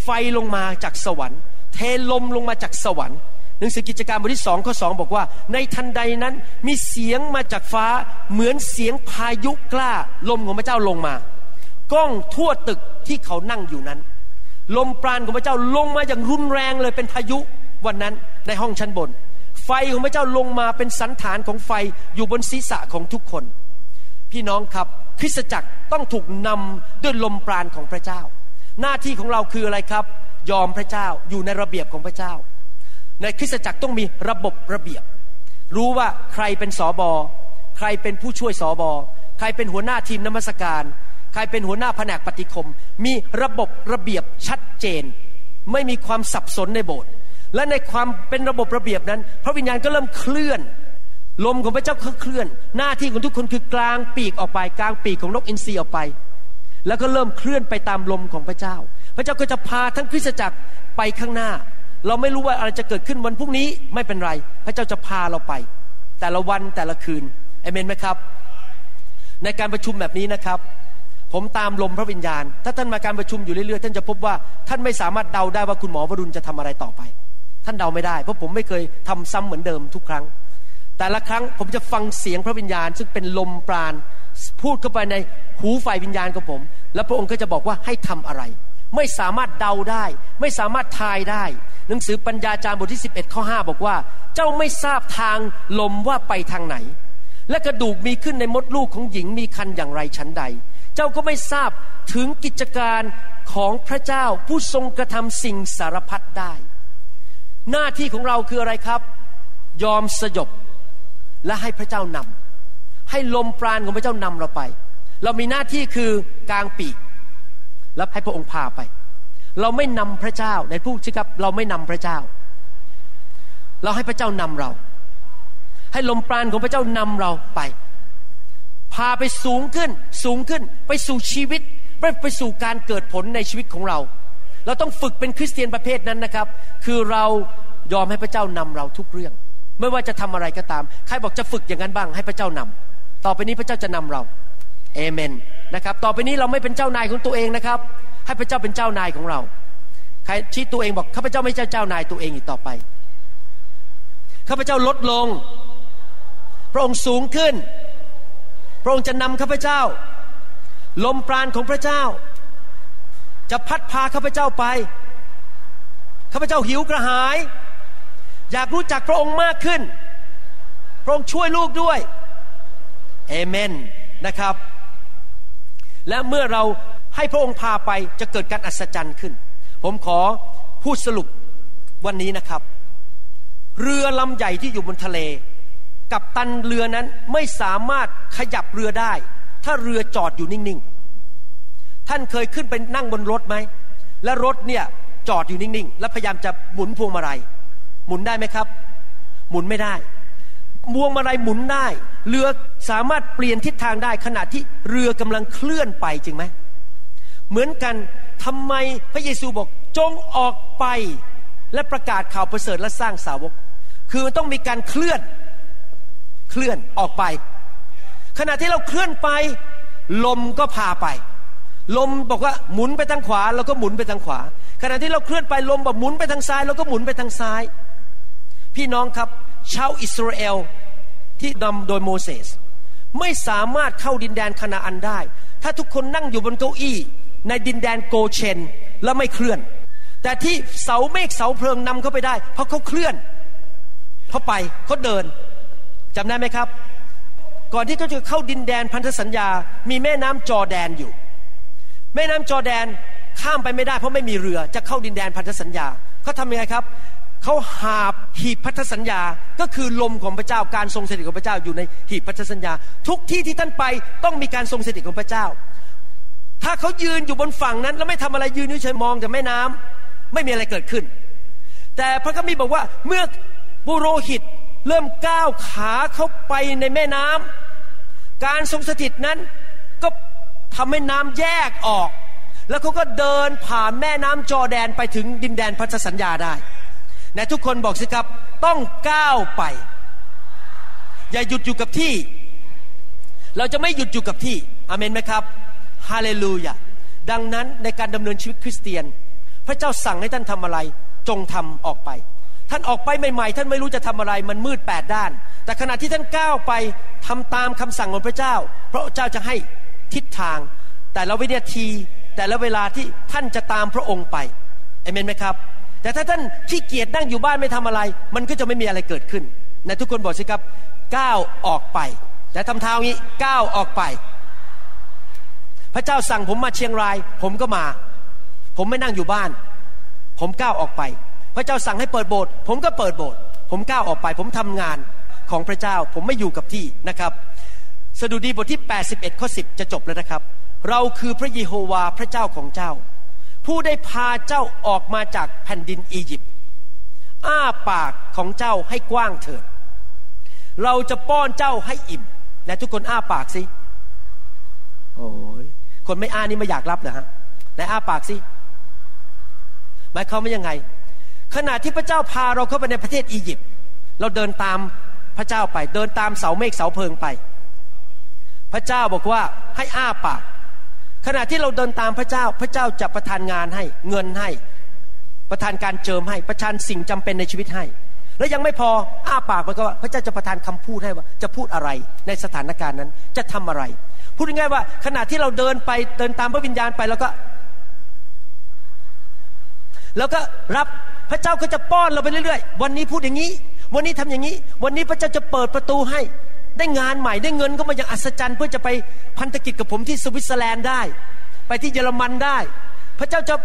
ไฟลงมาจากสวรรค์ เทลมลงมาจากสวรรค์หนังสือกิจการบทที่สองข้อสองบอกว่า ในทันใดนั้นมีเสียงมาจากฟ้าเหมือนเสียงพายุกล้า ลมของพระเจ้าลงมา ก้องทั่วตึกที่เขานั่งอยู่นั้น ลมปราณของพระเจ้าลงมาอย่างรุนแรงเลยเป็นพายุวันนั้น ในห้องชั้นบน ไฟของพระเจ้าลงมาเป็นสันฐานของไฟอยู่บนศีรษะของทุกคน พี่น้องครับคริสตจักรต้องถูกนำด้วยลมปราณของพระเจ้า หน้าที่ของเราคืออะไรครับ ยอมพระเจ้าอยู่ในระเบียบของพระเจ้า ในคริสตจักรต้องมีระบบระเบียบ รู้ว่าใครเป็นสอบอใครเป็นผู้ช่วยสอบอใครเป็นหัวหน้าทีมนมัสการ ใครเป็นหัวหน้าแผนกปฏิคม มีระบบระเบียบชัดเจน ไม่มีความสับสนในโบสถ์ และในความเป็นระบบระเบียบนั้น พระวิญญาณก็เริ่มเคลื่อน ลมของพระเจ้าเคลื่อน หน้าที่ของทุกคนคือกลางปีกออกไป กลางปีกของนกอินทรีออกไป แล้วก็เริ่มเคลื่อนไปตามลมของพระเจ้า พระเจ้าก็จะพาทั้งคริสตจักรไปข้างหน้า เราไม่รู้ว่าอะไรจะเกิดขึ้นวันพรุ่งนี้ไม่เป็นไร พระเจ้าจะพาเราไป แต่ละวันแต่ละคืนเอเมนไหมครับ ในการประชุมแบบนี้นะครับผมตามลมพระวิญญาณ ถ้าท่านมาการประชุมอยู่เรื่อยๆ ท่านจะพบว่าท่านไม่สามารถเดาได้ว่าคุณหมอวรุณจะทำอะไรต่อไป ท่านเดาไม่ได้ เพราะผมไม่เคยทำซ้ำเหมือนเดิมทุกครั้ง แต่ละครั้งผมจะฟังเสียงพระวิญญาณ ซึ่งเป็นลมปราณ พูดเข้าไปในหูฝ่ายวิญญาณของผม แล้วพระองค์ก็จะบอกว่าให้ทำอะไร ไม่สามารถเดาได้ ไม่สามารถทายได้ หนังสือปัญญาจารย์บทที่ 11ข้อ5บอกว่า เจ้าไม่ทราบทางลมว่าไปทางไหน และกระดูกมีขึ้นในมดลูกของหญิงมีคันอย่างไรชั้นใด เจ้าก็ไม่ทราบถึงกิจการของพระเจ้าผู้ทรงกระทำสิ่งสารพัดได้ หน้าที่ของเราคืออะไรครับ ยอมสยบและให้พระเจ้านำให้ลมปราณของพระเจ้านำเราไป เรามีหน้าที่คือกลางปีก แล้วให้พระองค์พาไป เราไม่นำพระเจ้าในผู้ชิครับ เราไม่นำพระเจ้า เราให้พระเจ้านำเรา ให้ลมปราณของพระเจ้านำเราไป พาไปสูงขึ้น สูงขึ้น ไปสู่ชีวิต ไปไปสู่การเกิดผลในชีวิตของเรา เราต้องฝึกเป็นคริสเตียนประเภทนั้นนะครับ คือเรายอมให้พระเจ้านำเราทุกเรื่อง ไม่ว่าจะทำอะไรก็ตาม ใครบอกจะฝึกอย่างนั้นบ้าง ให้พระเจ้านำต่อไปนี้พระเจ้าจะนำเราเอเมนนะครับ ต่อไปนี้เราไม่เป็นเจ้านายของตัวเองนะครับ ให้พระเจ้าเป็นเจ้านายของเรา ใครชี้ตัวเองบอกข้าพเจ้าไม่ใช่เจ้านายตัวเองอีกต่อไปข้าพเจ้าลดลง พระองค์สูงขึ้น พระองค์จะนำข้าพเจ้า ลมปราณของพระเจ้า จะพัดพาข้าพเจ้าไปข้าพเจ้าหิวกระหาย อยากรู้จักพระองค์มากขึ้น พระองค์ช่วยลูกด้วยเอเมนนะครับ และเมื่อเราให้พระองค์พาไปจะเกิดการอัศจรรย์ขึ้น ผมขอพูดสรุปวันนี้นะครับ เรือลำใหญ่ที่อยู่บนทะเล กับตันเรือนั้นไม่สามารถขยับเรือได้ ถ้าเรือจอดอยู่นิ่งๆ ท่านเคยขึ้นไปนั่งบนรถไหม และรถเนี่ยจอดอยู่นิ่งๆ แล้วพยายามจะหมุนพวงมาลัย หมุนได้ไหมครับ หมุนไม่ได้พวงมาลัยหมุนได้ เรือสามารถเปลี่ยนทิศทางได้ขณะที่เรือกำลังเคลื่อนไปจริงไหม เหมือนกันทำไมพระเยซูบอกจงออกไปและประกาศข่าวประเสริฐและสร้างสาวก คือต้องมีการเคลื่อน เคลื่อนออกไป ขณะที่เราเคลื่อนไป ลมก็พาไป ลมบอกว่าหมุนไปทางขวาเราก็หมุนไปทางขวา ขณะที่เราเคลื่อนไปลมบอกหมุนไปทางซ้ายเราก็หมุนไปทางซ้าย พี่น้องครับชาวอิสราเอลที่นำโดยโมเสสไม่สามารถเข้าดินแดนคานาอันได้ ถ้าทุกคนนั่งอยู่บนเก้าอี้ ในดินแดนโกเชนแล้วไม่เคลื่อน แต่ที่เสาเมฆเสาเพลิงนำเข้าไปได้ เพราะเขาเคลื่อนเขาไปเขาเดินจำได้ไหมครับ ก่อนที่เขาจะเข้าดินแดนพันธสัญญา มีแม่น้ำจอแดนอยู่ ม่น้ำจอแดนข้ามไปไม่ได้เพราะไม่มีเรือจะเข้าดินแดนพันธสัญญาเขาทำยังไงครับเขาหาบหีบพันธสัญญา ก็คือลมของพระเจ้าการทรงสถิตของพระเจ้าอยู่ในหีบพันธสัญญา ทุกที่ที่ท่านไปต้องมีการทรงสถิตของพระเจ้า ถ้าเขายืนอยู่บนฝั่งนั้น แล้วไม่ทำอะไรยืนเฉยมองแต่แม่น้ำไม่มีอะไรเกิดขึ้น แต่พระคัมภีร์บอกว่าเมื่อบุโรหิตเริ่มก้าวขาเข้าไปในแม่น้ำการทรงสถิตนั้นก็ ทำให้น้ำแยกออก แล้วเขาก็เดินผ่านแม่น้ำจอแดนไปถึงดินแดนพันธสัญญาได้นทุกคนบอกสิครับต้องก้าวไป อย่าหยุดอยู่กับที่ เราจะไม่หยุดอยู่กับที่อเมนไหมครับฮาเลลูยาดังนั้นในการดำเนินชีวิตคริสเตียน พระเจ้าสั่งให้ท่านทำอะไร จงทำออกไป ท่านออกไปใหม่ๆ ท่านไม่รู้จะทำอะไร มันมืดแปดด้าน แต่ขณะที่ท่านก้าวไปทำตามคำสั่งของพระเจ้า พระเจ้าจะให้ ทิศทาง แต่ละวินาที แต่ละเวลาที่ท่านจะตามพระองค์ไปเอเมนไหมครับ แต่ถ้าท่านขี้เกียจนั่งอยู่บ้านไม่ทำอะไร มันก็จะไม่มีอะไรเกิดขึ้นนะทุกคนบอกสิครับก้าวออกไปแต่ทำเท้างี้ก้าวออกไป พระเจ้าสั่งผมมาเชียงราย ผมก็มา ผมไม่นั่งอยู่บ้าน ผมก้าวออกไป พระเจ้าสั่งให้เปิดโบสถ์ผมก็เปิดโบสถ์ผมก้าวออกไป ผมทำงานของพระเจ้า ผมไม่อยู่กับที่นะครับ สดุดีบทที่ 81 ข้อ 10 จะจบแล้วนะครับ เราคือพระเยโฮวาพระเจ้าของเจ้า ผู้ได้พาเจ้าออกมาจากแผ่นดินอียิปต์อ้าปากของเจ้าให้กว้างเถิด เราจะป้อนเจ้าให้อิ่ม และทุกคนอ้าปากสิโอ้ยคนไม่อ้านี่ไม่อยากรับเหรอฮะไหนอ้าปากสิหมายความว่ายังไง ขณะที่พระเจ้าพาเราเข้าไปในประเทศอียิปต์เราเดินตามพระเจ้าไป เดินตามเสาเมฆเสาเพลิงไป พระเจ้าบอกว่าให้อ้าปาก ขณะที่เราเดินตามพระเจ้า พระเจ้าจะประทานงานให้เงินให้ ประทานการเจิมให้ประทานสิ่งจำเป็นในชีวิตให้ แล้วยังไม่พออ้าปากมันก็ว่าพระเจ้าจะประทานคำพูดให้ว่า จะพูดอะไรในสถานการณ์นั้นจะทำอะไร พูดง่ายๆว่า ขณะที่เราเดินไปเดินตามพระวิญญาณไปแล้วก็ แล้วก็รับพระเจ้าก็จะป้อนเราไปเรื่อยๆ วันนี้พูดอย่างนี้ วันนี้ทำอย่างนี้ วันนี้พระเจ้าจะเปิดประตูให้ ได้งานใหม่ได้เงินก็มาอย่างอัศจรรย์ เพื่อจะไปพันธกิจกับผมที่สวิตเซอร์แลนด์ได้ ไปที่เยอรมันได้ พระเจ้าจะ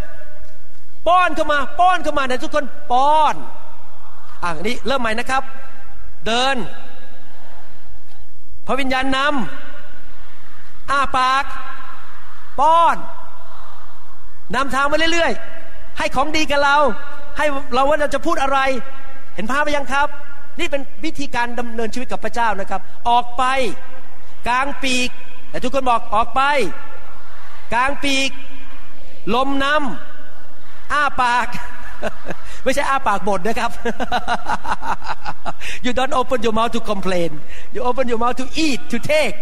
ป้อนเข้ามา ป้อนเข้ามาในทุกคนป้อนอะนี้เริ่มใหม่นะครับ เดิน พระวิญญาณนำอ้าปาก ป้อนนำทางมาเรื่อยๆ ให้ของดีกับเรา ให้เราว่าเราจะพูดอะไร เห็นภาพไปยังครับ นี่เป็นวิธีการดำเนินชีวิตกับพระเจ้านะครับ ออกไปกลางปีก แต่ทุกคนบอกออกไป กลางปีก ลมน้ำอ้าปาก ไม่ใช่อ้าปากบ่นนะครับ you don't open your mouth to complain you open your mouth to eat to take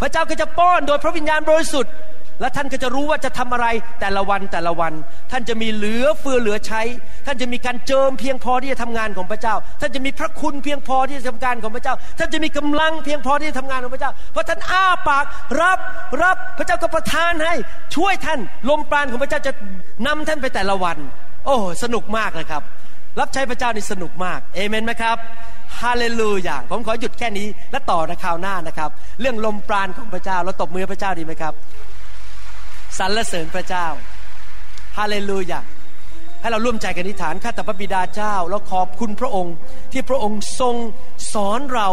พระเจ้าก็จะป้อนโดยพระวิญญาณบริสุทธิ์ และท่านก็จะรู้ว่าจะทำอะไรแต่ละวันแต่ละวัน ท่านจะมีเหลือเฟือเหลือใช้ ท่านจะมีการเจิมเพียงพอที่จะทำงานของพระเจ้า ท่านจะมีพระคุณเพียงพอที่จะทำงานของพระเจ้า ท่านจะมีกำลังเพียงพอที่จะทำงานของพระเจ้า เพราะท่านอ้าปากรับรับพระเจ้าก็ประทานให้ช่วยท่านลมปราณของพระเจ้าจะนำท่านไปแต่ละวัน โอ้สนุกมากเลยครับ รับใช้พระเจ้านี่สนุกมากเอเมนไหมครับฮาเลลูยาผมขอหยุดแค่นี้และต่อในคราวหน้านะครับ เรื่องลมปราณของพระเจ้าเราตบมือพระเจ้าดีไหมครับ สรรเสริญพระเจ้าฮาเลลูยาให้เราร่วมใจกันอธิษฐานข้าแต่พระบิดาเจ้า แล้วขอบคุณพระองค์ ที่พระองค์ทรงสอนเรา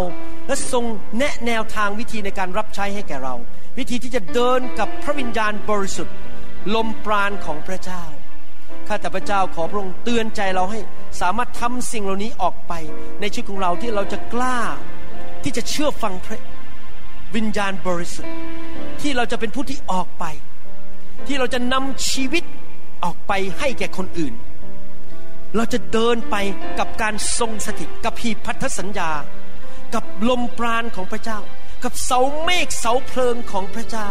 และทรงแนะแนวทางวิธีในการรับใช้ให้แก่เรา วิธีที่จะเดินกับพระวิญญาณบริสุทธิ์ ลมปราณของพระเจ้าข้าแต่พระเจ้าขอพระองค์เตือนใจเราให้สามารถทำสิ่งเหล่านี้ออกไป ในชีวิตของเราที่เราจะกล้า ที่จะเชื่อฟังพระวิญญาณบริสุทธิ์ ที่เราจะเป็นผู้ที่ออกไป ที่เราจะนำชีวิตออกไปให้แก่คนอื่น เราจะเดินไปกับการทรงสถิตกับพีพันธสัญญา กับลมปราณของพระเจ้า กับเสาเมฆเสาเพลิงของพระเจ้า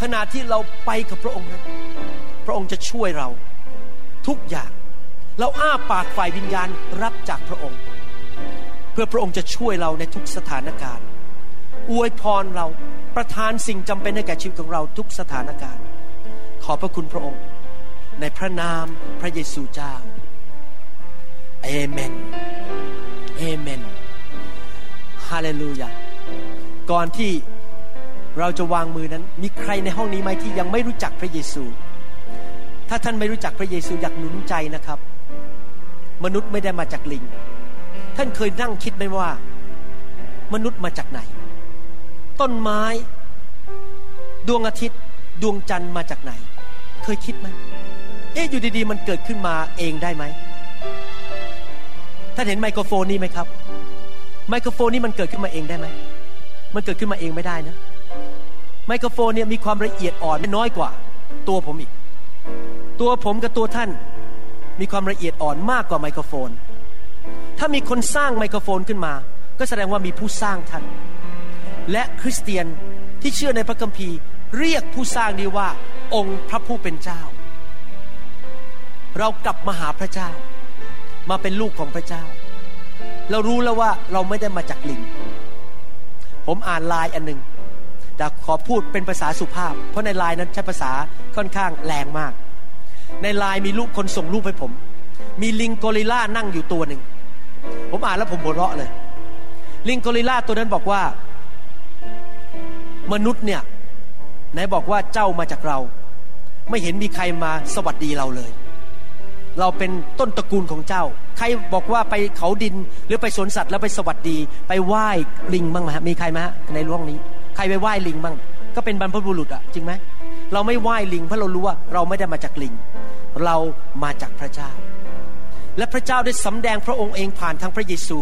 ขณะที่เราไปกับพระองค์นั้น พระองค์จะช่วยเราทุกอย่าง เราอ้าปากฝ่ายวิญญาณรับจากพระองค์ เพื่อพระองค์จะช่วยเราในทุกสถานการณ์ อวยพรเราประทานสิ่งจำเป็นในแก่ชีวิตของเราทุกสถานการณ์ ขอพระคุณพระองค์ ในพระนามพระเยซูเจ้าเอเมนเอเมนฮาเลลูยาก่อนที่เราจะวางมือนั้น มีใครในห้องนี้ไหมที่ยังไม่รู้จักพระเยซู ถ้าท่านไม่รู้จักพระเยซูอยากหนุนใจนะครับ มนุษย์ไม่ได้มาจากลิง ท่านเคยนั่งคิดไหมว่า มนุษย์มาจากไหน ต้นไม้ ดวงอาทิตย์ ดวงจันทร์มาจากไหน เคยคิดไหมเอ๊ะอยู่ดีๆ มันเกิดขึ้นมาเองได้ไหมท่านเห็นไมโครโฟนนี่ไหมครับ ไมโครโฟนนี่มันเกิดขึ้นมาเองได้ไหมมันเกิดขึ้นมาเองไม่ได้นะ ไมโครโฟนเนี่ยมีความละเอียดอ่อนน้อยกว่า ตัวผมอีก ตัวผมกับตัวท่าน มีความละเอียดอ่อนมากกว่าไมโครโฟน ถ้ามีคนสร้างไมโครโฟนขึ้นมา ก็แสดงว่ามีผู้สร้างท่าน และคริสเตียนที่เชื่อในพระคัมภีร์ เรียกผู้สร้างนี้ว่า องค์พระผู้เป็นเจ้า เรากลับมาหาพระเจ้า มาเป็นลูกของพระเจ้า เรารู้แล้วว่าเราไม่ได้มาจากลิง ผมอ่านลายอันหนึ่งแต่ขอพูดเป็นภาษาสุภาพ เพราะในลายนั้นใช้ภาษาค่อนข้างแรงมาก ในลายมีลูกคนส่งรูปให้ผม มีลิงโกริลล่านั่งอยู่ตัวหนึ่ง ผมอ่านแล้วผมหัวเราะเลย ลิงโกริลล่าตัวนั้นบอกว่า มนุษย์เนี่ยไหนบอกว่าเจ้ามาจากเรา ไม่เห็นมีใครมาสวัสดีเราเลย เราเป็นต้นตระกูลของเจ้า ใครบอกว่าไปเขาดินหรือไปสวนสัตว์แล้วไปสวัสดี ไปไหว้ลิงบ้างไหมมีใครไหมในร่องนี้ ใครไปไหว้ลิงบ้างก็เป็นบรรพบุรุษอะจริงไหมเราไม่ไหว้ลิงเพราะเรารู้ว่าเราไม่ได้มาจากลิง เรามาจากพระเจ้า และพระเจ้าได้สำแดงพระองค์เองผ่านทางพระเยซู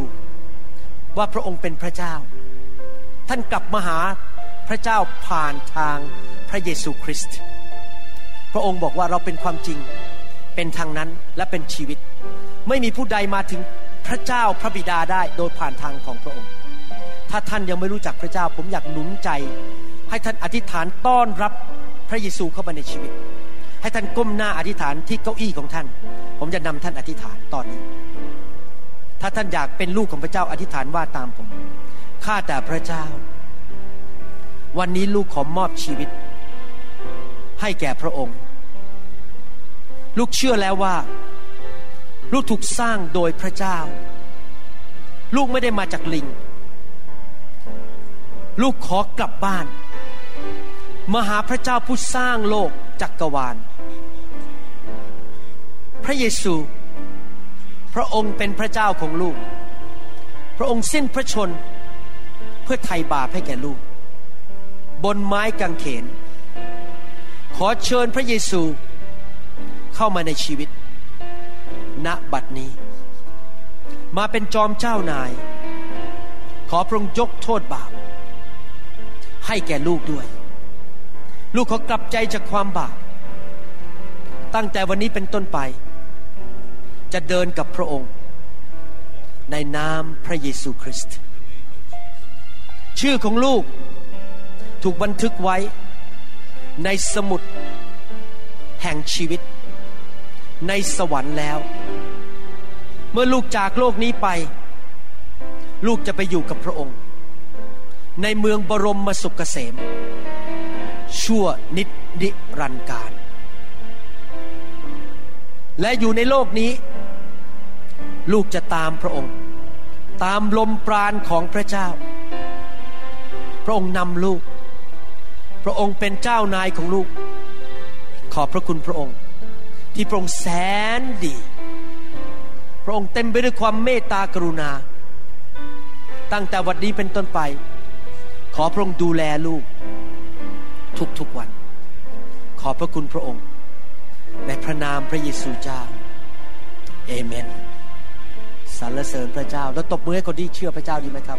ว่าพระองค์เป็นพระเจ้า ท่านกลับมาหา พระเจ้าผ่านทางพระเยซูคริสต์พระองค์บอกว่าเราเป็นความจริงเป็นทางนั้นและเป็นชีวิต ไม่มีผู้ใดมาถึงพระเจ้าพระบิดาได้โดยผ่านทางของพระองค์ ถ้าท่านยังไม่รู้จักพระเจ้า ผมอยากหนุนใจ ให้ท่านอธิษฐานต้อนรับพระเยซูเข้ามาในชีวิต ให้ท่านก้มหน้าอธิษฐานที่เก้าอี้ของท่าน ผมจะนำท่านอธิษฐานตอนนี้ ถ้าท่านอยากเป็นลูกของพระเจ้าอธิษฐานว่าตามผมข้าแต่พระเจ้า วันนี้ลูกขอมอบชีวิต ให้แก่พระองค์ ลูกเชื่อแล้วว่า ลูกถูกสร้างโดยพระเจ้า ลูกไม่ได้มาจากลิง ลูกขอกลับบ้าน มาหาพระเจ้าผู้สร้างโลกจักกรวาล พระเยซู พระองค์เป็นพระเจ้าของลูก พระองค์สิ้นพระชนเพื่อไถ่บาปให้แก่ลูก บนไม้กางเขน ขอเชิญพระเยซูเข้ามาในชีวิต ณบัดนี้ มาเป็นจอมเจ้านาย ขอพระองค์ยกโทษบาป ให้แก่ลูกด้วย ลูกขอกลับใจจากความบาป ตั้งแต่วันนี้เป็นต้นไป จะเดินกับพระองค์ ในนามพระเยซูคริสต์ชื่อของลูก ถูกบันทึกไว้ในสมุดแห่งชีวิต ในสวรรค์แล้ว เมื่อลูกจากโลกนี้ไป ลูกจะไปอยู่กับพระองค์ ในเมืองบรมมสุขเกษม ชั่วนิดนิรันดร์การ และอยู่ในโลกนี้ ลูกจะตามพระองค์ ตามลมปราณของพระเจ้า พระองค์นำลูก พระองค์เป็นเจ้านายของลูก ขอบพระคุณพระองค์ ที่พระองค์แสนดี พระองค์เต็มไปด้วยความเมตตากรุณา ตั้งแต่วันนี้เป็นต้นไป ขอพระองค์ดูแลลูก ทุกๆวัน ขอบพระคุณพระองค์ ในพระนามพระเยซูเจ้าเอเมนสรรเสริญพระเจ้า แล้วตบมือให้คนที่เชื่อพระเจ้าดีไหมครับ